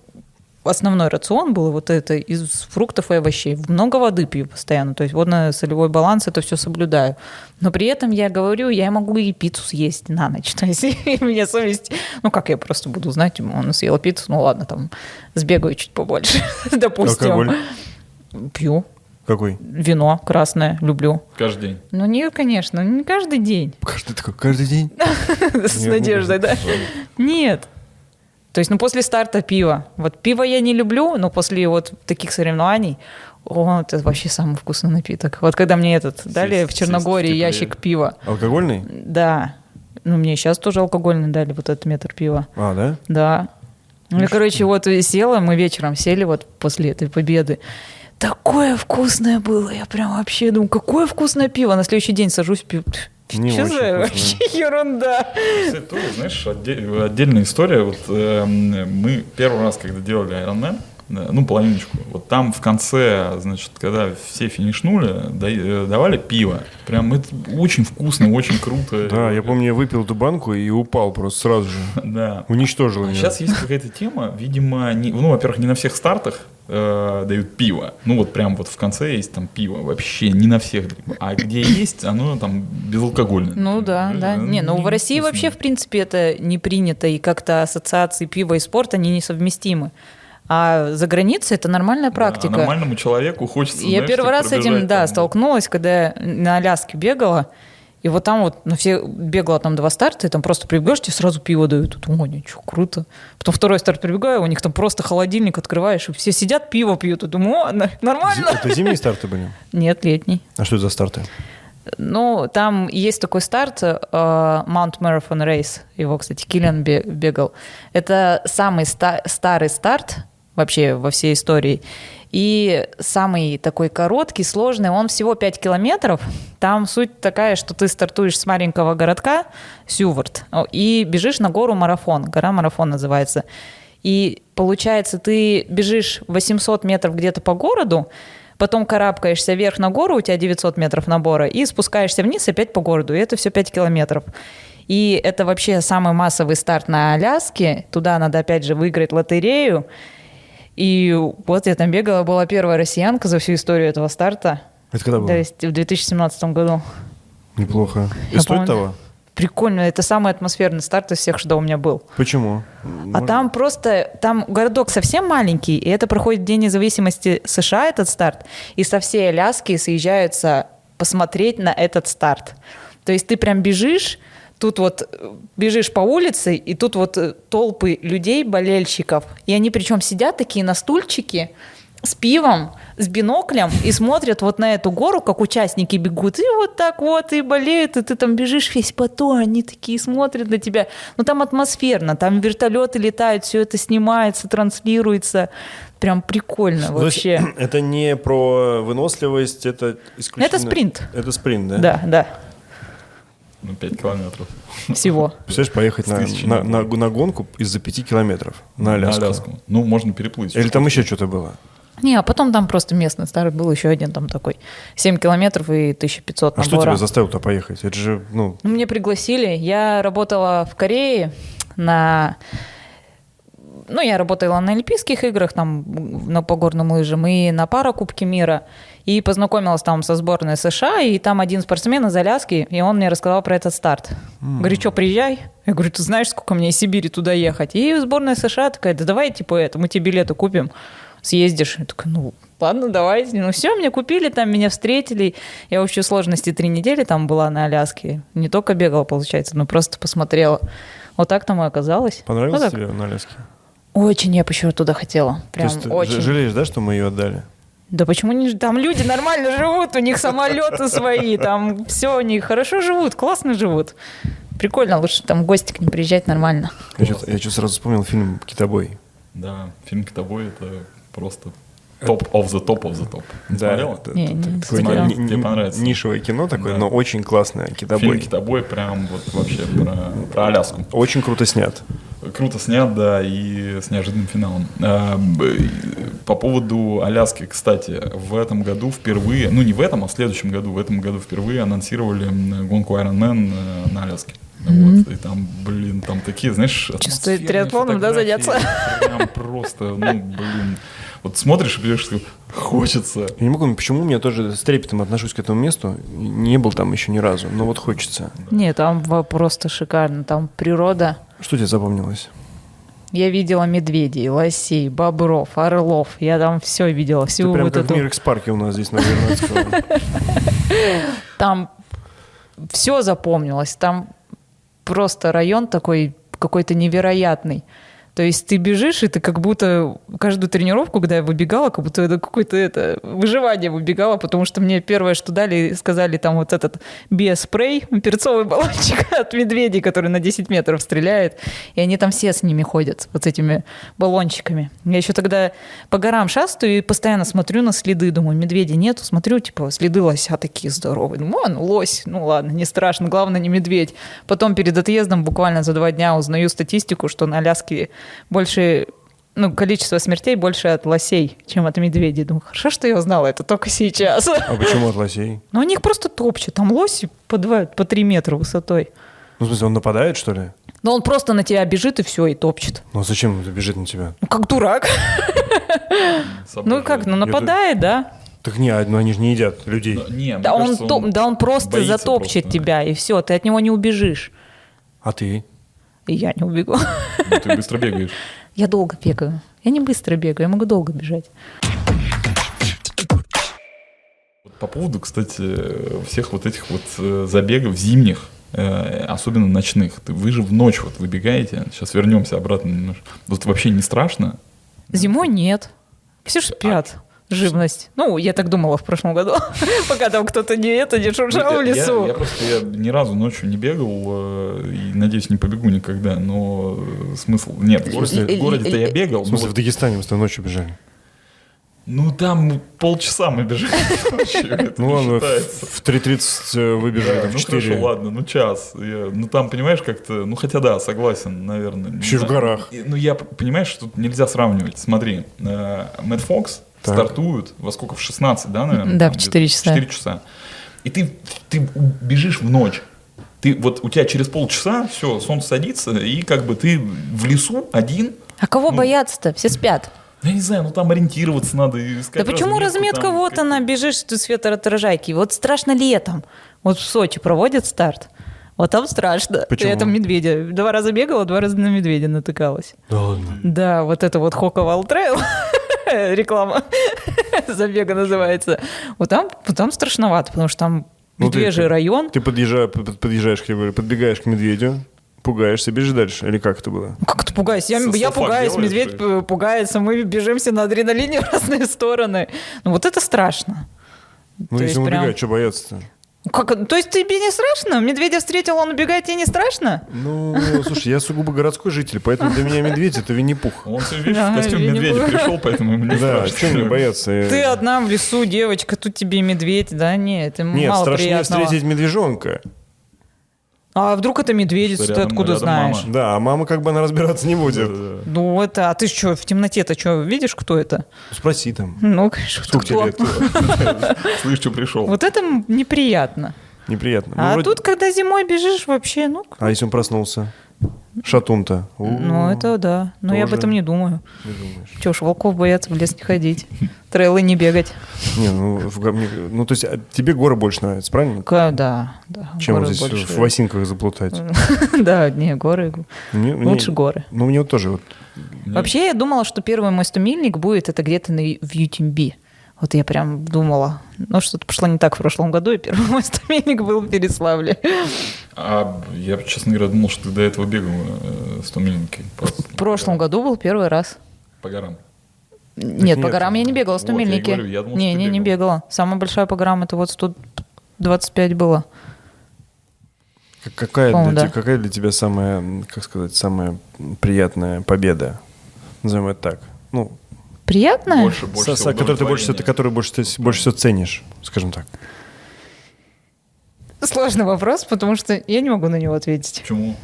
основной рацион был вот это из фруктов и овощей. Много воды пью постоянно. То есть водно-солевой баланс, это все соблюдаю. Но при этом я говорю, я могу и пиццу съесть на ночь. То есть мне совесть... Ну, как я просто буду знать, он съел пиццу, ну ладно, там сбегаю чуть побольше, допустим. Алкоголь? Пью. Какой? Вино красное люблю. Каждый день. Ну, не, конечно, не каждый день. Каждый такой, каждый день? С Нет, надеждой, да? Нет. То есть, ну, после старта пива. Вот пиво я не люблю, но после вот таких соревнований, о, это вообще самый вкусный напиток. Вот когда мне этот дали в Черногории сесть ящик пива, Алкогольный? да. Ну, мне сейчас тоже алкогольный дали, вот этот метр пива. А, да? Да. Ну, короче, вот села, мы вечером сели вот после этой победы. Такое вкусное было. Я прям вообще думаю, какое вкусное пиво. На следующий день сажусь, пью. Не Что за вкусное. вообще ерунда? Кстати, тоже, знаешь, отде- отдельная история. Вот эм, мы первый раз, когда делали Iron Man, э, ну, половиночку, вот там в конце, значит, когда все финишнули, э, давали пиво. Прям это очень вкусно, очень круто. Да, я помню, я выпил эту банку и упал просто сразу же. Да. Уничтожил меня. Сейчас есть какая-то тема, видимо, не, ну, во-первых, не на всех стартах э, дают пиво. Ну, вот прям вот в конце есть там пиво. Вообще не на всех. А где есть, оно там безалкогольное. Ну да, да. Не, ну в России невкусно. вообще, в принципе, это не принято, и как-то ассоциации пива и спорта, они несовместимы. А за границей это нормальная Да, практика. а нормальному человеку хочется, Я знаешь, первый типа, раз с этим, да, там. столкнулась, когда я на Аляске бегала. И вот там вот, ну, все бегала там два старта, и там просто прибегаешь, тебе сразу пиво дают. Тут, о, ничего, круто. Потом второй старт прибегаю, у них там просто холодильник открываешь, и все сидят, пиво пьют. И думаю, о, на- нормально. Это зимние старты были? Нет, летний. А что это за старты? Ну, там есть такой старт, э, Mount Marathon Race, его, кстати, Киллиан бе- бегал. Это самый ста- старый старт вообще во всей истории. И самый такой короткий, сложный, он всего 5 километров. Там суть такая, что ты стартуешь с маленького городка, Сювард, и бежишь на гору Марафон. Гора Марафон называется. И получается, ты бежишь 800 метров где-то по городу, потом карабкаешься вверх на гору, у тебя 900 метров набора, и спускаешься вниз опять по городу, и это все 5 километров. И это вообще самый массовый старт на Аляске. Туда надо опять же выиграть лотерею. И вот я там бегала, была первая россиянка за всю историю этого старта. Это когда было? То есть в 2017 году. Неплохо. И Я стоит помню. того? Прикольно, это самый атмосферный старт из всех, что у меня был. Почему? А Можно? там просто, там городок совсем маленький, и это проходит в День независимости США, этот старт, и со всей Аляски съезжаются посмотреть на этот старт. То есть ты прям бежишь, тут вот э, бежишь по улице, и тут вот э, толпы людей, болельщиков, и они причем сидят такие на стульчике, с пивом, с биноклем и смотрят вот на эту гору, как участники бегут, и вот так вот, и болеют, и ты там бежишь весь потом, они такие смотрят на тебя. Ну там атмосферно, там вертолеты летают, все это снимается, транслируется. Прям прикольно Ну, вообще. Это не про выносливость, это исключительно... Это спринт. Это спринт, да? Да, да, Ну, 5 километров. всего. Представляешь, поехать на, на, на на- на гонку из-за пяти километров на Аляску. Ну, можно переплыть. Или там еще что-то было? Не, а потом там просто местный старт был еще один там такой. 7 километров и 1500 А что набора. тебя заставило туда поехать? Это же, ну, Ну, Мне пригласили. Я работала в Корее на... Ну, я работала на Олимпийских играх, там, на, по горным лыжам, и на Паракубке мира. И познакомилась там со сборной США, и там один спортсмен из Аляски, и он мне рассказал про этот старт. Говорит, что, приезжай? Я говорю, ты знаешь, сколько мне из Сибири туда ехать? И сборная США такая, да давай, типа, это, мы тебе билеты купим, съездишь. Я такая, ну, ладно, давайте. Ну, все, мне купили, там меня встретили. Я в общей сложности три недели там была на Аляске. Не только бегала, получается, но просто посмотрела. Вот так там и оказалось. понравилось Ну, так. тебе на Аляске? Очень я бы еще туда хотела. Прям То есть очень. жалеешь, да, что мы ее отдали? Да почему не... Там люди нормально живут, у них самолеты свои, там все у них хорошо живут, классно живут. Прикольно, лучше там в гости к ним приезжать нормально. Я что-то, я чё сразу вспомнил фильм «Китобой». Да, фильм «Китобой» — это просто топ of the top of the top. Не смотрела? это- Не, это не такое смотрела. ни- ни- Тебе понравится. Нишевое кино такое, Да. но очень классное. Фильм «Китобой». «Китобой» прям вот вообще про, про Аляску. Очень круто снят. Круто снят, да, и с неожиданным финалом. А, По поводу Аляски, кстати, в этом году впервые, ну не в этом, а в следующем году, в этом году впервые анонсировали гонку Ironman э, на Аляске. Вот, и там, блин, там такие, знаешь, атмосферные триатлоном, да, заняться? Прям просто, ну, блин. Вот смотришь и понимаешь, что хочется. Я не могу, понять, почему я тоже с трепетом отношусь к этому месту. Не был там еще ни разу, но вот хочется. Не, там просто шикарно, там природа. Что тебе запомнилось? Я видела медведей, лосей, бобров, орлов. Я там все видела, Ты всю прям вот как в эту... Мирекс-парке у нас здесь на Вернадского. Там все запомнилось. Там просто район такой какой-то невероятный. То есть ты бежишь, и ты как будто каждую тренировку, когда я выбегала, как будто это какое-то это выживание выбегала, потому что мне первое, что дали, сказали там вот этот биоспрей, перцовый баллончик от медведей, который на 10 метров стреляет, и они там все с ними ходят, вот с этими баллончиками. Я еще тогда по горам шастаю и постоянно смотрю на следы, думаю, медведя нету, смотрю, типа, следы лося такие здоровые. Думаю, а, ну лось, ну ладно, не страшно, главное не медведь. Потом перед отъездом буквально за два дня узнаю статистику, что на Аляске больше ну, количество смертей больше от лосей, чем от медведей. Думаю, хорошо, что я узнала это только сейчас. А почему от лосей? Но они их просто топчут. Там лоси по, два, по 3 метра высотой. Ну, в смысле, он нападает, что ли? Но он просто на тебя бежит и все, и топчет. Ну, а зачем он бежит на тебя? Ну, как дурак. Ну, как, ну, нападает, да. Так не, а, ну они же не едят людей. Да, не, Да он, кажется, топ- да он просто затопчет просто. тебя, и все, ты от него не убежишь. А ты? И я не убегу. Ну, Ты быстро бегаешь. Я долго бегаю. Я не быстро бегаю, я могу долго бежать. По поводу, кстати, всех вот этих вот э, забегов зимних, э, особенно ночных. Вы же в ночь вот выбегаете. Сейчас вернемся обратно немножко. Вот вообще не страшно? Зимой нет. Все же спят. Живность. Ну, я так думала в прошлом году, пока там кто-то не это, не шуршал в Ну, лесу. Я, я просто я ни разу ночью не бегал э, и, надеюсь, не побегу никогда, но э, смысл... Нет, в городе- Э, в городе-то я бегал, В смысле, в Дагестане мы с тобой ночью бежали. ну там полчаса мы бежали ночью, Ну ладно, в в 3.30 выбежали, Да, там в ну 4. хорошо, ладно, ну час. Ну там, понимаешь, как-то, ну хотя да, согласен, наверное. Еще в знаю. горах. Ну я, понимаешь, что тут нельзя сравнивать. Смотри, э, Мэтт Фокс Так. стартует во сколько, в 16, да, наверное? Да, там в где-то? 4 часа. 4 часа. И ты, ты бежишь в ночь. Ты, вот у тебя через полчаса, все, солнце садится, и как бы ты в лесу один, А кого Ну, бояться-то? Все спят. я не знаю, ну там ориентироваться надо. искать Да почему разметка там, вот как- она, бежишь ты с ветроотражайки. Вот страшно летом. Вот в Сочи проводят старт. Вот там страшно. Почему? Я там медведя. Два раза бегала, два раза на медведя натыкалась. Да ладно. Да, вот это вот Хоковал Trail. Реклама забега называется. Вот там, там страшновато, потому что там Ну, ты- район. Ты подъезжаешь, под- подъезжаешь, подбегаешь к медведю, пугаешься, бежишь дальше. Или как это было? Как ты пугаюсь? Я, Со- я пугаюсь, делаешь, медведь п- пугается, мы бежимся на адреналине в разные стороны. Ну вот это страшно. Ну, То если он прям- убегает, что бояться-то? Как, то есть тебе не страшно? Медведя встретил, он убегает, тебе не страшно? Ну, слушай, я сугубо городской житель, поэтому для меня медведь это Винни-Пух. Он, все, видишь, в костюм не медведя пришел, поэтому ему не Да, что мне бояться? Ты одна в лесу, девочка, тут тебе медведь, да? Нет, это Нет, мало страшнее приятного. встретить медвежонка. А вдруг это медведица, Что ты рядом- откуда рядом знаешь? мама. Да, а мама как бы она разбираться не будет. Ну это, а ты что, в темноте-то что, видишь, кто это? Спроси там. Ну, конечно, кто? Слышь, что пришел. Вот это неприятно. Неприятно. Ну, а вроде- тут, когда зимой бежишь, вообще, ну, А если он проснулся? Шатун-то. Ну это да. Но я об этом не думаю. не думаешь. Че ж, волков бояться в лес не ходить. Трейлы не бегать. Не, ну, в ну, то есть а тебе горы больше нравятся, правильно? Ка- Да, да. Чем горы вот здесь больше. в осинках заплутать? Да, не, горы. Лучше горы. Ну, мне вот тоже вот. Вообще, я думала, что первый мой стомильник будет это где-то на, в UTMB. Вот я прям думала. Ну, что-то пошло не так в прошлом году, и первый мой стомильник был в Переславле. А я, честно говоря, думал, что ты до этого бегал э, 100 миленький. В прошлом году был первый раз. По горам. Нет, по нет. горам я не бегала, Вот, я и 100 мильники. говорю, я думал, не, что ты не, не бегала. Самая большая по горам это вот 125 было. Как- Какая, для, да. какая для тебя самая, как сказать, самая приятная победа? Назовем это так. Ну, Приятно? Больше, больше со- которую ты больше, всего- которую больше, ты- больше всего ценишь, скажем так. Сложный вопрос, потому что я не могу на него ответить. Почему?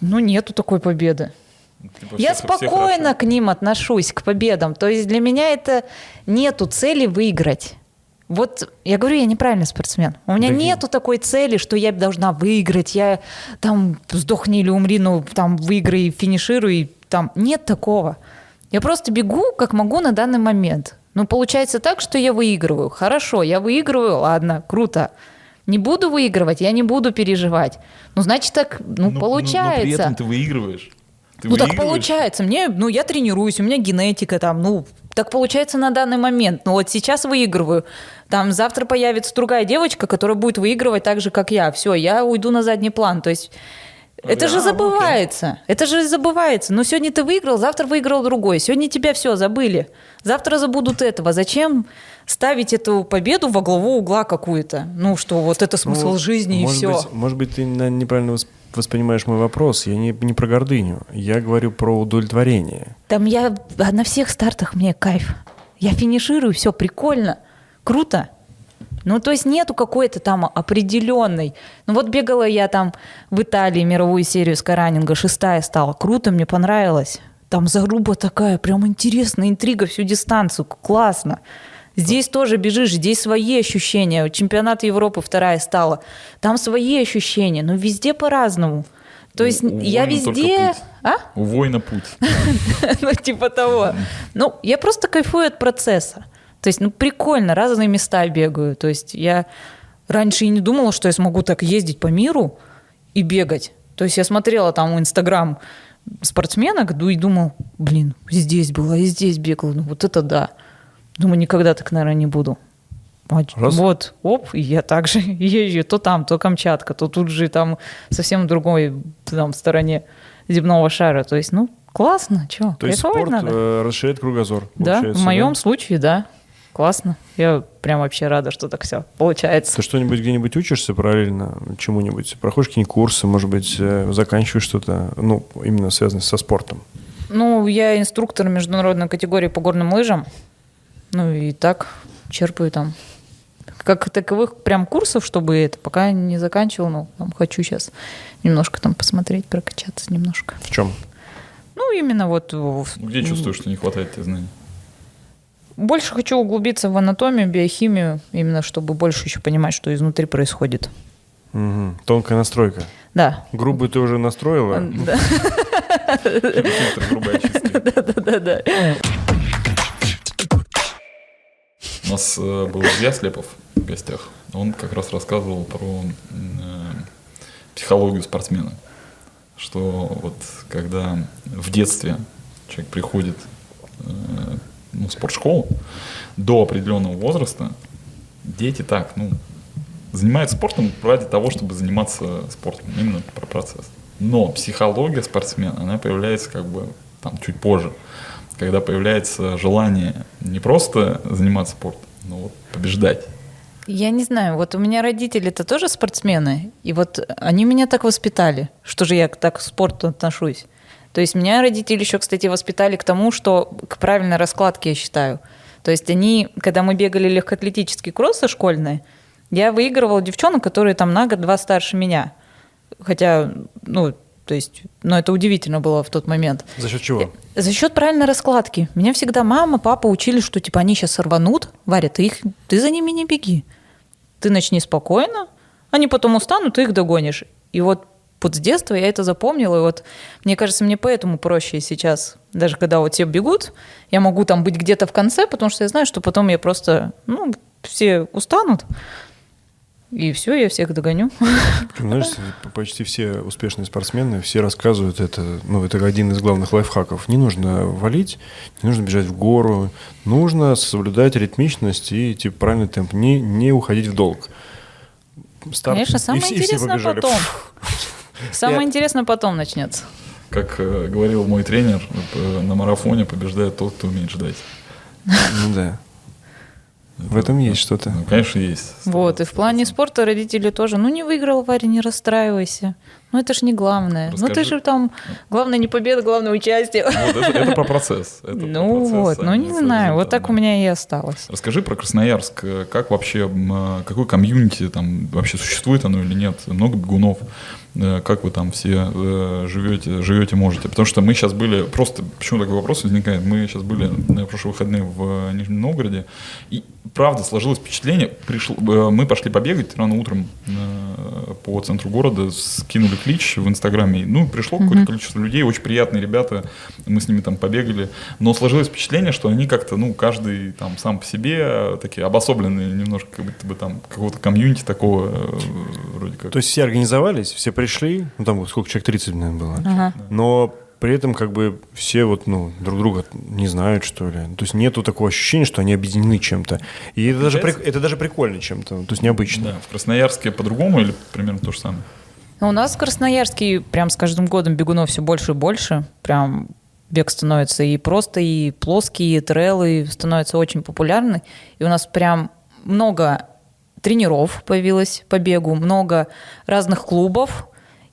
Ну, нету такой победы. Типа, Я все- спокойно к ним отношусь, к победам. То есть для меня это нету цели выиграть. Вот я говорю, я неправильный спортсмен. У меня Да нету такой цели, что я должна выиграть, я там сдохни или умри, ну там выиграй, финишируй, и там нет такого. Я просто бегу, как могу на данный момент. Ну, получается так, что я выигрываю. Хорошо, я выигрываю, ладно, круто. Не буду выигрывать, я не буду переживать. Ну, значит, так, ну, Ну, получается. Но, при этом ты выигрываешь. Ты ну так получается, мне, ну я тренируюсь, у меня генетика там, ну так получается на данный момент. Ну вот сейчас выигрываю, там завтра появится другая девочка, которая будет выигрывать так же, как я. Все, я уйду на задний план. То есть это же А, забывается. Это же забывается. Ну, сегодня ты выиграл, завтра выиграл другой. Сегодня тебя все забыли. Завтра забудут этого. Зачем ставить эту победу во главу угла какую-то? Ну, что вот это смысл Ну, жизни и все. Быть, может быть, ты неправильно вос- воспринимаешь мой вопрос. Я не, не про гордыню. Я говорю про удовлетворение. Там я на всех стартах мне кайф. Я финиширую, все прикольно, круто. Ну, то есть нету какой-то там определенной. Ну, вот бегала я там в Италии мировую серию скайранинга, шестая стала. Круто, мне понравилось. Там заруба такая, прям интересная интрига всю дистанцию, классно. Здесь тоже бежишь, здесь свои ощущения. Чемпионат Европы вторая стала. Там свои ощущения, но везде по-разному. То есть У- у я везде... А? У воина путь. ну, типа того. Ну, я просто кайфую от процесса. То есть, ну, прикольно, разные места бегаю. То есть, я раньше и не думала, что я смогу так ездить по миру и бегать. То есть, я смотрела там Инстаграм спортсменок, и думал, блин, здесь была, и здесь бегала, ну, вот это да. Думаю, никогда так, наверное, не буду. Раз. Вот, оп, и я также езжу то там, то Камчатка, то тут же там совсем в другой там, стороне земного шара. То есть, ну, классно, что, То есть спорт надо. э, расширяет кругозор. Да, в моем да? случае, да. Классно. Я прям вообще рада, что так все получается. Ты что-нибудь где-нибудь учишься параллельно чему-нибудь? Проходишь какие-нибудь курсы, может быть, э, заканчиваешь что-то, ну, именно связанное со спортом? Ну, я инструктор международной категории по горным лыжам. Ну и так черпаю там. Как таковых прям курсов, чтобы это пока не заканчивал, но там хочу сейчас немножко там посмотреть, прокачаться немножко. В чем? Ну, именно вот в- Ну, Где чувствуешь, что не хватает тебе знаний? Больше хочу углубиться в анатомию, биохимию, именно чтобы больше еще понимать, что изнутри происходит. Мгм. Тонкая настройка. Да. Грубую ты уже настроила? Да, Фильтр грубой очистки. да, да. У нас э, был Илья Слепов в гостях. Он как раз рассказывал про э, психологию спортсмена. Что вот когда в детстве человек приходит ну, спортшколу, до определенного возраста дети так, ну, занимаются спортом ради того, чтобы заниматься спортом, именно про процесс. Но психология спортсмена, она появляется как бы там чуть позже, когда появляется желание не просто заниматься спортом, но вот побеждать. Я не знаю, вот у меня родители-то тоже спортсмены, и вот они меня так воспитали, что же я так к спорту отношусь. То есть меня родители еще, кстати, воспитали к тому, что к правильной раскладке, я считаю. То есть они, когда мы бегали легкоатлетические кроссы школьные, я выигрывала девчонок, которые там на год-два старше меня. Хотя, ну, то есть, ну, это удивительно было в тот момент. За счет чего? За счет правильной раскладки. Меня всегда мама, папа учили, что типа они сейчас сорванут. Варя, ты, их, ты за ними не беги. Ты начни спокойно, они потом устанут, ты их догонишь. И вот, вот с детства я это запомнила. И вот мне кажется, мне поэтому проще сейчас. Даже когда вот все бегут, я могу там быть где-то в конце, потому что я знаю, что потом я просто, ну, все устанут. И все, я всех догоню. Знаешь, почти все успешные спортсмены, все рассказывают это, ну, это один из главных лайфхаков. Не нужно валить, не нужно бежать в гору, нужно соблюдать ритмичность и типа правильный темп, не, не уходить в долг. Старт, Конечно, и самое все- и все интересное побежали. потом. Самое Я- интересное потом начнется. Как э, говорил мой тренер, э, на марафоне побеждает тот, кто умеет ждать. Ну да. В этом есть что-то. Ну, конечно, есть. Вот, и в плане спорта родители тоже, ну не выиграл, Варя, не расстраивайся. Ну это ж не главное. Ну ты Расскажи. же там, главное не победа, главное участие. Вот это, это про процесс. это про Ну процесс, вот, ну не про знаю, вот так у меня и осталось. Расскажи про Красноярск. Как вообще, а, какой комьюнити там вообще существует оно или нет? Много бегунов? Э, Как вы там все э, живете, живете, можете? Потому что мы сейчас были, просто почему такой вопрос возникает? Мы сейчас были на прошлые выходные в Нижнем Новгороде, и правда сложилось впечатление, пришло, э, мы пошли побегать рано утром э, по центру города, скинули клич в Инстаграме, ну, пришло какое-то количество людей, очень приятные ребята, мы с ними там побегали, но сложилось впечатление, что они как-то, ну, каждый там сам по себе, э, такие обособленные немножко, как будто бы там какого-то комьюнити такого э, вроде как. То есть все организовались, все пришли, ну там сколько человек, 30, наверное, было. Ага. Но При этом как бы все вот, ну, друг друга не знают, что ли. То есть нету такого ощущения, что они объединены чем-то. И это даже, прик- это даже прикольно чем-то, то есть необычно. Да, в Красноярске по-другому или примерно то же самое? Ну, У нас в Красноярске прям с каждым годом бегунов все больше и больше. Прям бег становится и просто, и плоские, и трейлы становятся очень популярны. И у нас прям много тренеров появилось по бегу, много разных клубов.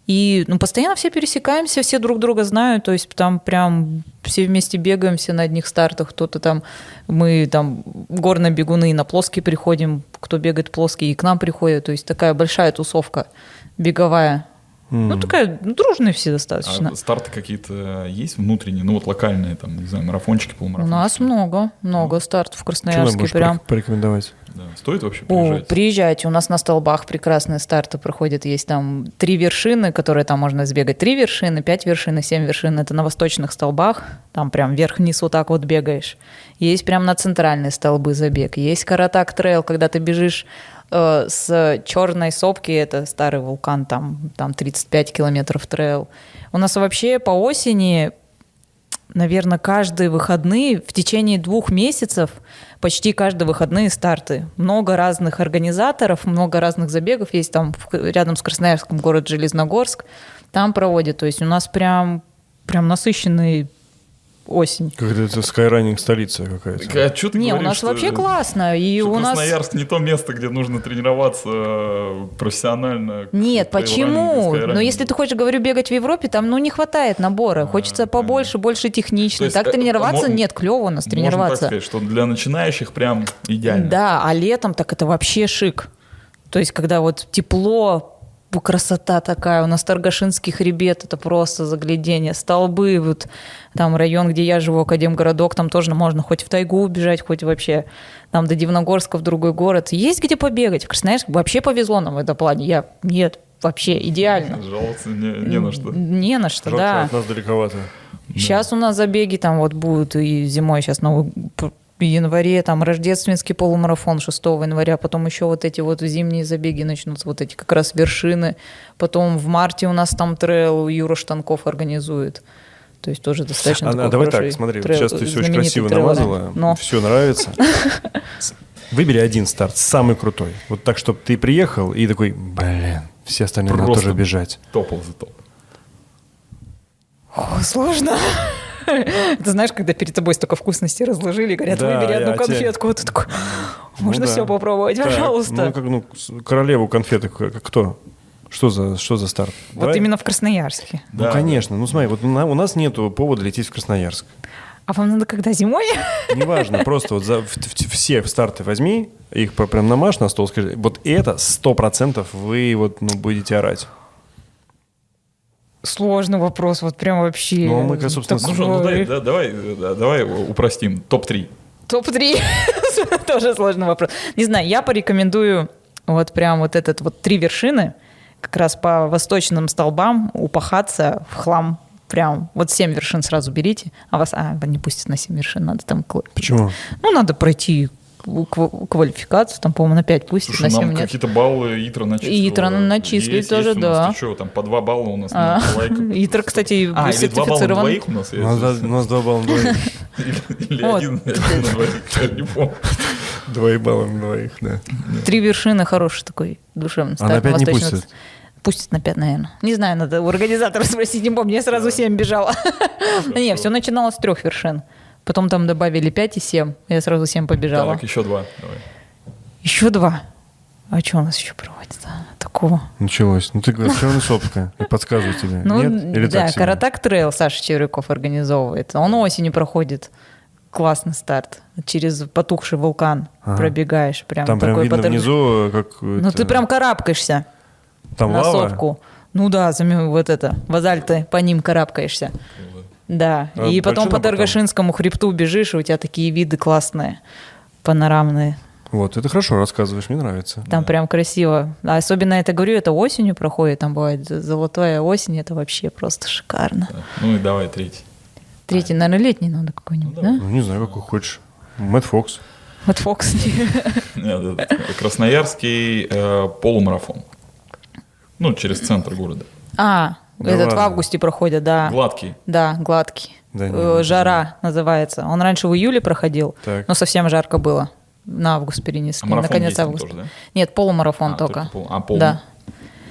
И ну, постоянно все пересекаемся, все друг друга знают, то есть там прям все вместе бегаем, все на одних стартах, кто-то там, мы там горные бегуны на плоские приходим, кто бегает плоские, и к нам приходят, то есть такая большая тусовка беговая. Ну, такая, ну, дружные все достаточно. А старты какие-то есть внутренние, ну вот локальные, там, не знаю, марафончики, У полумарафончики? нас много, много стартов в Что Красноярске можешь прям. порек- порекомендовать? Да. Стоит вообще О, приезжать? приезжайте, у нас на столбах прекрасные старты проходят. Есть там три вершины, которые там можно сбегать. Три вершины, пять вершин и семь вершин. Это на восточных столбах. Там прям вверх-вниз вот так вот бегаешь. Есть прям на центральные столбы забег. Есть каратак трейл, когда ты бежишь с черной сопки, это старый вулкан, там, там 35 километров трейл. У нас вообще по осени наверное, каждые выходные в течение двух месяцев почти каждые выходные старты. Много разных организаторов, много разных забегов. Есть там рядом с Красноярском город Железногорск. Там проводят. То есть у нас прям, прям насыщенный осень. Как это скайранинг столица какая-то. А чё ты Не, у говоришь, нас что- вообще классно. И что у нас... Красноярск не то место, где нужно тренироваться э, профессионально. Нет, почему? Но если ты хочешь, говорю, бегать в Европе, там ну не хватает набора. Хочется побольше, больше технично. Есть, так э, тренироваться? мо- Нет, клево у нас Можно тренироваться. так сказать, что для начинающих прям идеально. Да, а летом так это вообще шик. То есть, когда вот тепло, красота такая, у нас Таргашинский хребет, это просто заглядение, столбы, вот там район, где я живу, Академгородок, там тоже можно хоть в тайгу убежать, хоть вообще там до Дивногорска в другой город. Есть где побегать. В Красноярске вообще повезло нам в этом плане. Я, нет, вообще идеально. Жаловаться не, не на что. Не на что, Жалко, да. от нас далековато. Сейчас у нас забеги там вот будут и зимой сейчас новый январе там рождественский полумарафон 6 января, потом еще вот эти вот зимние забеги начнутся, вот эти как раз вершины. Потом в марте у нас там трейл Юра Штанков организует. То есть тоже достаточно А, такой давай так, смотри, трейл- сейчас ты все очень красиво трейлер. намазала, Но все нравится. Выбери один старт, самый крутой. Вот так, чтобы ты приехал и такой, блин, все остальные надо Просто тоже бежать. Top of the top. О, сложно. Ты знаешь, когда перед тобой столько вкусностей разложили, говорят, Да, выбери одну тебе- конфетку, вот ты такой, можно Ну да. все попробовать, Так, пожалуйста. Ну, как, ну, королеву конфеток, как- кто? Что за, что за старт? Вот Давай. именно в Красноярске. Ну, Да, конечно. Ну, смотри, вот у на- у нас нету повода лететь в Красноярск. А вам надо когда зимой? Неважно, просто вот за, в- в- все старты возьми, их прям намажь на стол, скажи, вот это сто процентов вы вот, ну, будете орать. Сложный вопрос, вот прям вообще. Ну, а мы, как, собственно, такой. Ну, дай- да, давай, да, давай упростим. Топ-3. Топ-3. Тоже сложный вопрос. Не знаю, я порекомендую вот прям вот этот вот три вершины, как раз по восточным столбам упахаться в хлам. Прям вот семь вершин сразу берите, а вас а, не пустят на семь вершин, надо там... Почему? Ну, надо пройти квалификацию, там, по-моему, на 5 пустят, Слушай, на нам 7 нет. какие-то баллы Итра начислили. Итра начислили тоже, да. Что, там по два балла у нас А, на лайках. Итр, кстати, А, или два балла сертифицирован. двоих у нас У нас, есть? два- у нас два балла на двоих. Или- один на двоих, я не помню. Два балла на двоих, да. Три вершины хороший такой душевный А на старт пять не восточного- пустят? Пустят на 5, наверное. Не знаю, надо у организатора спросить, не помню, я сразу 7 бежала. Не, все начиналось с трех вершин. Потом там добавили 5 и 7. Я сразу 7 побежала. Так, еще два. Давай. Еще два. А что у нас еще проводится? Такого. Началось. Ну ты говоришь, черная сопка. Я подсказываю тебе. Ну, Нет? Или да? Каратаг Trail Саша Чевряков организовывает. Он осенью проходит. Классный старт. Через потухший вулкан Ага. пробегаешь. Прям Там прям такой видно потом- внизу, как... Ну, ты прям карабкаешься. Там на лава? сопку. Ну да, вот это, базальт ты по ним карабкаешься. Да, А и потом по потом? Торгашинскому хребту бежишь, и у тебя такие виды классные, панорамные. Вот, это хорошо рассказываешь, мне нравится. Там прям красиво. А особенно это говорю, это осенью проходит, там бывает золотая осень, это вообще просто шикарно. Так, Ну и давай третий. Третий, наверное, летний надо какой-нибудь, да? Ну, не знаю, какой хочешь. Мэтт Фокс. Вот Фокс. Красноярский э, полумарафон. Ну, через центр города. А, Да Этот в ладно? августе проходит, да. Гладкий. Да, гладкий. Да не, Э, Жара называется. Он раньше в июле проходил, Так. но совсем жарко было. На август перенесли. А на конец августа. тоже, да? Нет, полумарафон А, только. пол- А, полный? Да.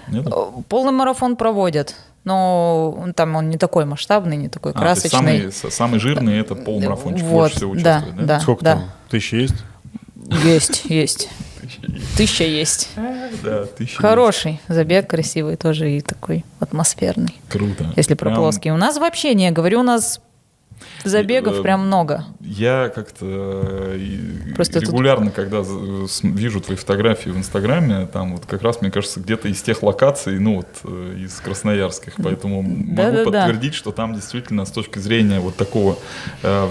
Нет? Э, Полный марафон проводят, но там он не такой масштабный, не такой А, то есть красочный. самый, самый жирный это полумарафончик, Вот, больше всего да, участвует, да. Сколько там? Тысяча есть? Есть, есть. Тысяча есть. Да, тысяча. Хороший забег, красивый тоже и такой атмосферный. Круто. Если про Прям плоский. У нас вообще не, говорю, у нас забегов Э, прям много. Я как-то э, и Просто тут- регулярно, когда за- с- вижу твои фотографии в Инстаграме, там вот как раз, мне кажется, где-то из тех локаций, ну вот э, из красноярских, поэтому могу Да-да-да. подтвердить, что там действительно с точки зрения вот такого э,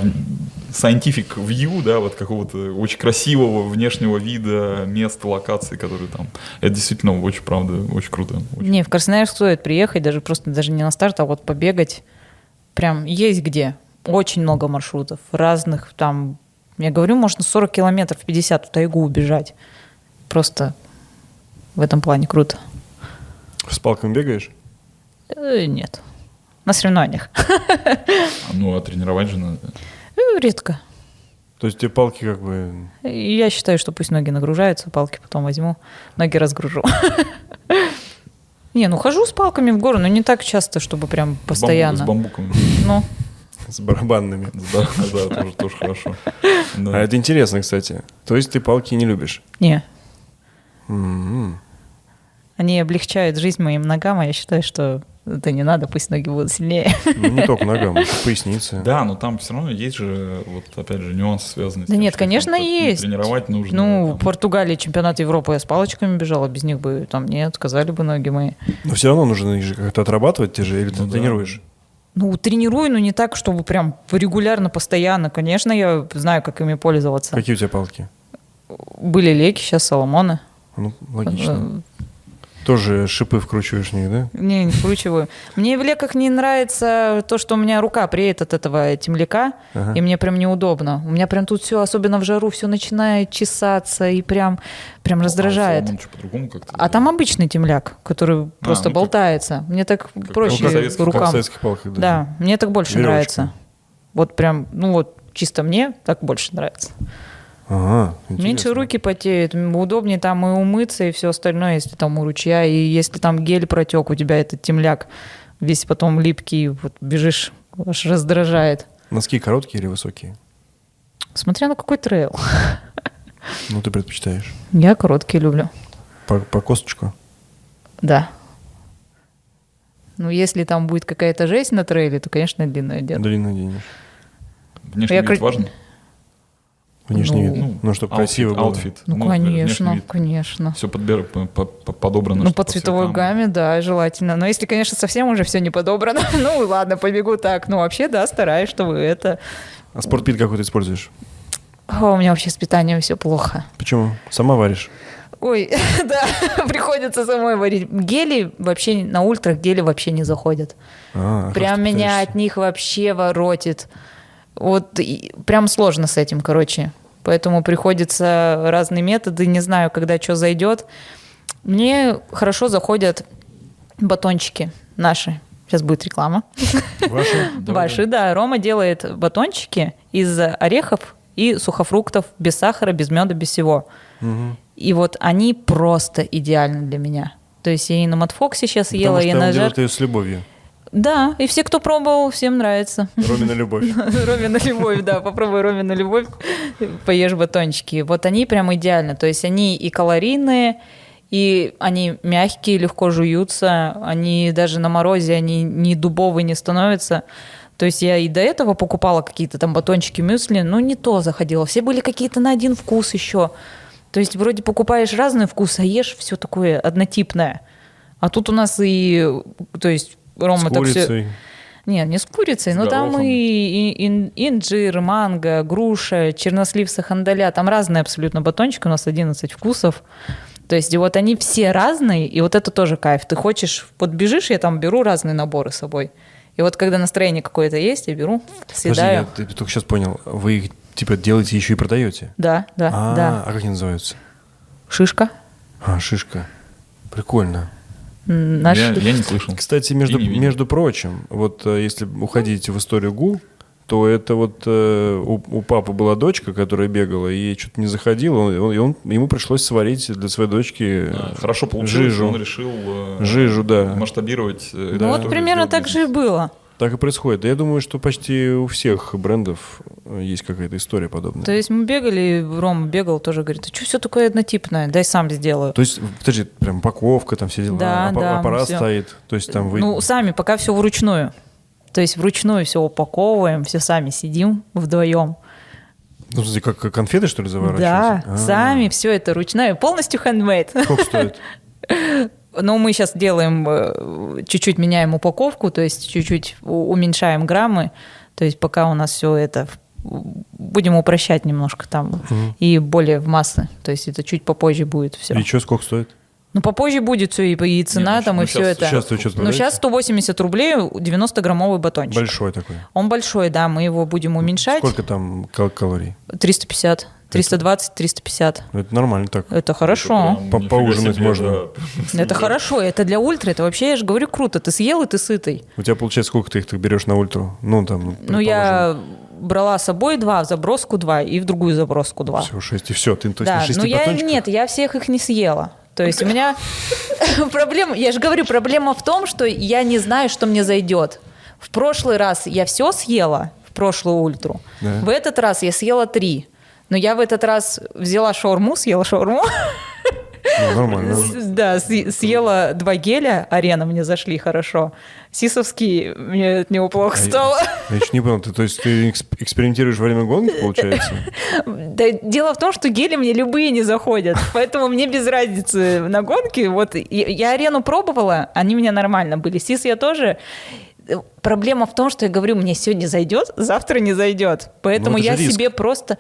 scientific view, да, вот какого-то очень красивого внешнего вида мест, локаций, которые там, это действительно очень, правда, очень круто. очень. Не, в Красноярск стоит приехать, даже просто даже не на старт, а вот побегать. Прям есть где. Очень много маршрутов разных. Там, я говорю, можно 40 километров, 50 в тайгу убежать. Просто в этом плане круто. С палками бегаешь? Э, нет. На соревнованиях. Ну, а тренировать же надо. Э, Редко. То есть тебе палки как бы... Я считаю, что пусть ноги нагружаются, палки потом возьму, ноги разгружу. Не, ну хожу с палками в гору, но не так часто, чтобы прям бамбу- С постоянно. бамбуком. Ну, С барабанными. Да, да, тоже, тоже хорошо. Да. А это интересно, кстати. То есть ты палки не любишь? не. М-м. Они облегчают жизнь моим ногам, а я считаю, что это не надо, пусть ноги будут сильнее. Ну, не только ногам, еще поясница. Да, но там все равно есть же, вот опять же, нюансы связанные с Да тем, нет, конечно, есть. Тренировать нужно. Ну, в. Португалии чемпионат Европы я с палочками бежала, без них бы там нет, сказали бы ноги мои. Но все равно нужно их же как-то отрабатывать те же, или ты Ну да. тренируешь? Ну, тренирую, но не так, чтобы прям регулярно, постоянно. Конечно, я знаю, как ими пользоваться. Какие у тебя палки? Были леки, сейчас Соломоны. Ну, логично. Тоже шипы вкручиваешь в них, да? Не, не вкручиваю. Мне в леках не нравится то, что у меня рука преет от этого темляка, Ага. и мне прям неудобно. У меня прям тут все, особенно в жару, все начинает чесаться и прям, прям раздражает. А? А там обычный темляк, который просто ну, как- болтается. Мне так проще как в советских- Как в рукам. советских палках, да. Да, мне так больше Веревочка. нравится. Вот прям, ну вот чисто мне так больше нравится. Ага, Меньше интересно. руки потеют, удобнее там и умыться, и все остальное, если там у ручья, и если там гель протек, у тебя этот темляк весь потом липкий, вот бежишь, аж раздражает. Носки короткие или высокие? Смотря на какой трейл. Ну, ты предпочитаешь. Я короткие люблю. По, по косточку? Да. Ну, если там будет какая-то жесть на трейле, то, конечно, длинную одену. Длинный оденешь. Внешний Я вид кра- важен? Внешний Ну, вид. Ну, чтобы красиво было. Outfit. Ну, конечно, конечно. Все подобрано. Ну, по цветовой цветам. гамме, да, желательно. Но если, конечно, совсем уже все не подобрано, ну ладно, побегу так. Ну, вообще, да, стараюсь, чтобы это... А спортпит какой ты используешь? О, у меня вообще с питанием все плохо. Почему? Сама варишь? Ой, да, приходится самой варить. Гели вообще, на ультрах гели вообще не заходят. А, Прям меня от них вообще воротит. Вот прям сложно с этим, короче. Поэтому приходится разные методы, не знаю, когда что зайдет. Мне хорошо заходят батончики наши. Сейчас будет реклама. Ваши? Ваши, да. Рома делает батончики из орехов и сухофруктов без сахара, без меда, без всего. Мгм. И вот они просто идеальны для меня. То есть я и на Матфоксе сейчас Потому ела, что и на жар... делает ее с любовью. Да, и все, кто пробовал, всем нравится. Ромина любовь. Ромина любовь, да, попробуй Ромина любовь, поешь батончики. Вот они прям идеально. То есть они и калорийные, и они мягкие, легко жуются, они даже на морозе, они не дубовые не становятся. То есть я и до этого покупала какие-то там батончики мюсли, но не то заходило. Все были какие-то на один вкус еще. То есть вроде покупаешь разный вкус, а ешь все такое однотипное. А тут у нас и, то есть Рома С так все... курицей. Нет, не с курицей, С но там горохом. и, и- ин- инжир, манго, груша, чернослив, сахандаля. Там разные абсолютно батончики, у нас 11 вкусов. То есть и вот они все разные, и вот это тоже кайф. Ты хочешь, вот бежишь, я там беру разные наборы с собой. И вот когда настроение какое-то есть, я беру, Подожди, съедаю. я ты только сейчас понял. Вы их типа делаете еще и продаете? Да, да, а, да. а как они называются? Шишка. А, шишка. Прикольно. Наш... Я, я не слышал. Кстати, между, между прочим, вот э, если уходить в историю ГУ, то это вот э, у, у папы была дочка, которая бегала, и ей что-то не заходило, он- он- и он, ему пришлось сварить для своей дочки А, э, Хорошо получилось, жижу. он решил э, Жижу, да. масштабировать. э, Ну эту вот примерно так же и было. Так и происходит. Я думаю, что почти у всех брендов э, есть какая-то история подобная. То есть мы бегали, Рома бегал, тоже говорит, а что все такое однотипное, дай сам сделаю. То есть, подожди, прям упаковка, там все дела, Да, аппа- да, аппарат всё. стоит. То есть там вы... Ну, сами пока все вручную. То есть вручную все упаковываем, все сами сидим вдвоем. Ну, смотри, как конфеты, что ли, Да, заворачиваете? А, сами все это ручная, полностью хендмейд. Сколько стоит? Но мы сейчас делаем, э, чуть-чуть меняем упаковку, то есть чуть-чуть уменьшаем граммы. То есть пока у нас все это будем упрощать немножко там и более в массы. То есть это чуть попозже будет все. И что, сколько стоит? Ну попозже будет все и, и цена Не, ну, там и ну, все это. Сейчас что-то Ну сейчас 180 рублей 90 граммовый батончик. Большой такой. Он большой, да, мы его будем уменьшать. Сколько там кал- калорий? 350, 320, 350. Ну, это нормально так. Это хорошо. Прям По- нифига поужинать себе, можно. да. Это хорошо, это для ультра, это вообще, я же говорю, круто. Ты съел, и ты сытый. У тебя получается, сколько ты их так берешь на ультру? Ну, там, Ну, я брала с собой два, в заброску два и в другую заброску два. Все, шесть, и все. Ты, то есть, да, на шести но я нет, я всех их не съела. То есть у меня проблема, я же говорю, проблема в том, что я не знаю, что мне зайдет. В прошлый раз я все съела, в прошлую ультру. Да. В этот раз я съела три. Но я в этот раз взяла шаурму, съела шаурму, Ну, нормально. Да, съела два геля, арена мне зашли хорошо. Сисовский, мне от него плохо стало. Я еще не понял, ты, то есть ты эксп- экспериментируешь во время гонки, получается? Да, дело в том, что гели мне любые не заходят, поэтому мне без разницы на гонке. Вот я арену пробовала, они у меня нормально были. Сис я тоже. Проблема в том, что я говорю, мне сегодня зайдет, завтра не зайдет. Поэтому Ну, я риск. себе просто...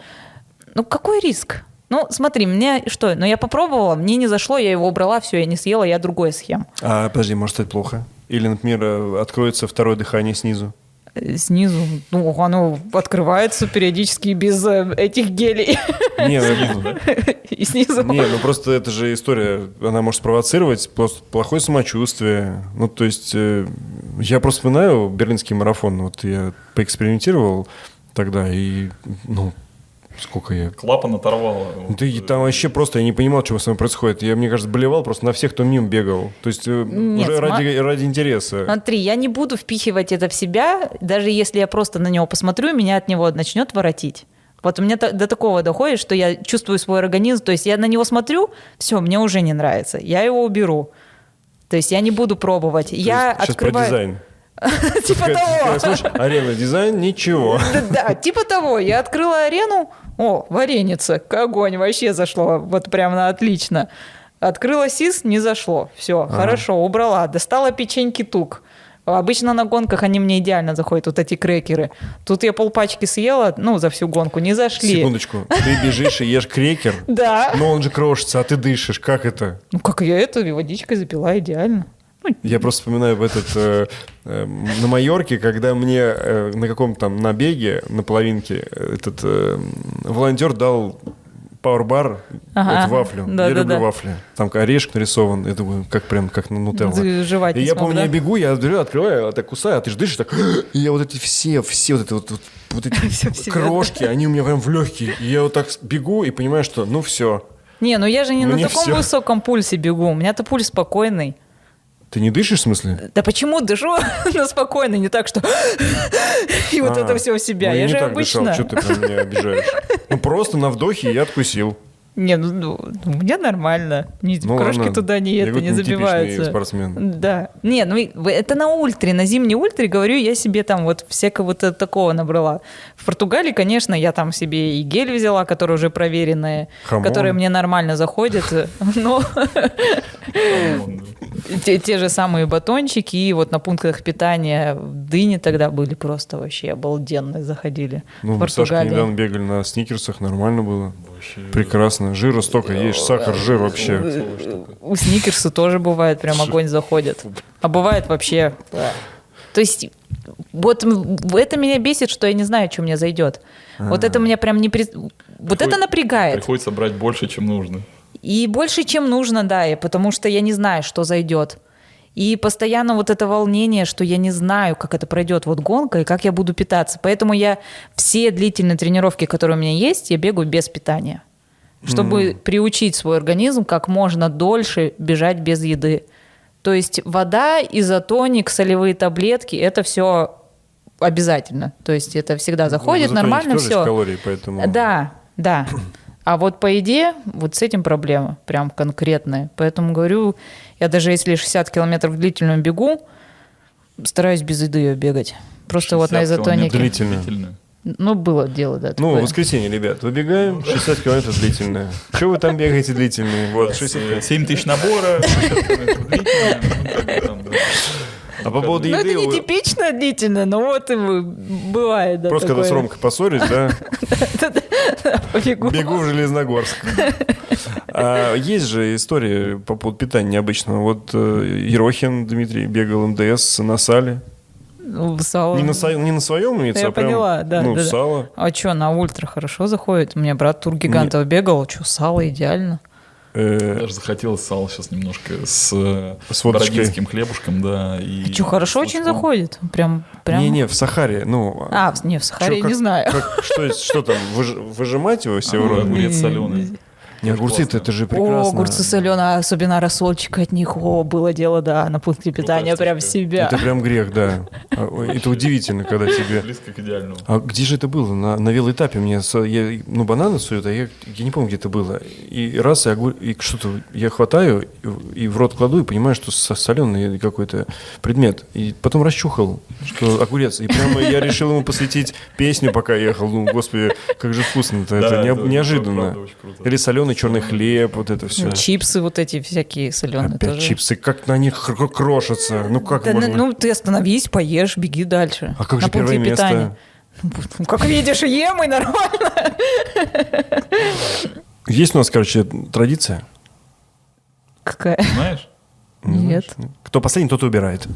Ну, какой риск? Ну, смотри, мне что? Ну, я попробовала, мне не зашло, я его убрала, все, я не съела, я другое съем. А, подожди, может стать плохо? Или, например, откроется второе дыхание снизу? Э, Снизу, ну, оно открывается периодически без э, этих гелей. Не, ну, И снизу. не, ну просто это же история, она может спровоцировать просто плохое самочувствие. Ну, то есть, э, я просто вспоминаю берлинский марафон, вот я поэкспериментировал тогда, и, ну, сколько я... Клапан оторвало. Ну, ты там вообще просто, я не понимал, что с вами происходит. Я, мне кажется, болевал просто на всех, кто мимо бегал. То есть, э, Нет, уже сма- ради, ради интереса. Смотри, я не буду впихивать это в себя, даже если я просто на него посмотрю, меня от него начнет воротить. Вот у меня до такого доходит, что я чувствую свой организм, то есть я на него смотрю, все, мне уже не нравится, я его уберу. То есть я не буду пробовать. То я сейчас про открываю... дизайн. Типа того. смотришь, арена, дизайн, ничего. Да, да, типа того. Я открыла арену, о, вареница, огонь, вообще зашло, вот прям на отлично. Открыла СИС, не зашло. Все, хорошо, убрала. Достала печеньки тук. Обычно на гонках они мне идеально заходят, вот эти крекеры. Тут я полпачки съела, ну, за всю гонку, не зашли. Секундочку. Ты бежишь и ешь крекер, Да. но он же крошится, а ты дышишь. Как это? Ну, как я это водичкой запила идеально. Ну, Я просто вспоминаю в этот э, э, на Майорке, когда мне э, на каком-то там набеге на половинке э, этот э, волонтер дал пауэрбар, Ага, вот вафлю. да, я да, люблю да. вафли. Там орешек нарисован. Я думаю, как прям как на нутелла. Жевать И не я смог, помню, да? я бегу, я беру, открываю, а так кусаю, а ты же дышишь так. И я вот эти все, все вот это вот, вот, вот эти Всё в себе, крошки, они у меня прям в легкие. И я вот так бегу и понимаю, что ну все. Не, ну я же не Мне на таком всё. высоком пульсе бегу. У меня-то пульс спокойный. Ты не дышишь, в смысле? Да почему дышу на спокойно, не так, что и вот А, это все в себя. ну, я не же так обычно. Дышал, что ты прям меня обижаешь? Ну просто на вдохе я откусил. Не, ну, ну, у меня нормально. Не- Ну, крошки ладно. туда не, это, не забиваются. спортсмен. Да. Не, ну это на ультре, на зимней ультре, говорю, я себе там вот всякого вот такого набрала. В Португалии, конечно, я там себе и гель взяла, которые уже проверенные, Хамон. которые мне нормально заходят. Но те, те же самые батончики, и вот на пунктах питания в Дыне тогда были просто вообще обалденные, заходили. Ну, в Португалии. недавно бегали на сникерсах, нормально было. Прекрасно. Жира столько ешь, сахар, жир вообще. У сникерса тоже бывает, прям огонь заходит. А бывает вообще... То есть вот это меня бесит, что я не знаю, что мне зайдет. Вот это меня прям не... при- Вот это напрягает. Приходится брать больше, чем нужно. И больше, чем нужно, да, и потому что я не знаю, что зайдет. И постоянно вот это волнение, что я не знаю, как это пройдет вот гонка и как я буду питаться. Поэтому я все длительные тренировки, которые у меня есть, я бегаю без питания. Чтобы приучить свой организм как можно дольше бежать без еды. То есть вода, изотоник, солевые таблетки, это все обязательно. То есть это всегда заходит, Ну, нормально все. калорий, поэтому... Да, да. А вот по еде, вот с этим проблема прям конкретная. Поэтому говорю, я даже если 60 километров длительную бегу, стараюсь без еды ее бегать. Просто вот на 60 километров изотонике. Длительно. Ну, было дело, да. Ну, такое. воскресенье, ребят, выбегаем, 60 километров длительное. Что вы там бегаете длительные? Вот, 60 7 тысяч набора, 60 километров длительно, ну, как бы там, да. А по поводу Ну, еды... это не типично длительно, но вот и вы- бывает, да, Просто когда с. Ромкой поссорюсь, да, бегу в Железногорск. А есть же история по поводу питания необычного. Вот э, Ерохин Дмитрий бегал МДС на сале. Ну, сало. Не на, со- не на своем имеется, Я а прям, поняла, да, ну, да, да. сало. А что, на ультра хорошо заходит? У меня брат тур гигантов бегал, что, сало идеально. Э, Даже захотелось сало сейчас немножко с, э, С бородинским хлебушком, да. И Что, хорошо очень лучком. заходит? Прям, прям... Не-не, в Сахаре, ну... А, в- не, в Сахаре чё, как- не знаю. как- что, что там, выж- выжимать его все в А, рот? огурец соленый. Не, огурцы классно. это же О, прекрасно. огурцы соленые, особенно рассольчик от них. О, было дело, да, на пункте питания прям в штука. себя. Это прям грех, да. А, Это удивительно, когда тебе... Близко к идеальному. А где же это было? На, на велоэтапе мне я, ну, бананы суют, а я, я не помню, где это было. И раз, и, огур- и что-то я хватаю и, и в рот кладу, и понимаю, что соленый какой-то предмет. И потом расчухал, что огурец. И прямо я решил ему посвятить песню, пока ехал. Ну, господи, как же вкусно-то. Да, это это неожиданно. правда очень круто. Или соленый черный хлеб, вот это все. Ну, чипсы вот эти всякие соленые Опять тоже. чипсы, как на них крошатся. Ну как Да, можно? ну, ты остановись, поешь, беги дальше. А как На же первое место? питания. Ну, как видишь, ем и нормально. Есть у нас, короче, традиция. Какая? Знаешь? Не Нет. знаешь? Кто последний, тот и убирает.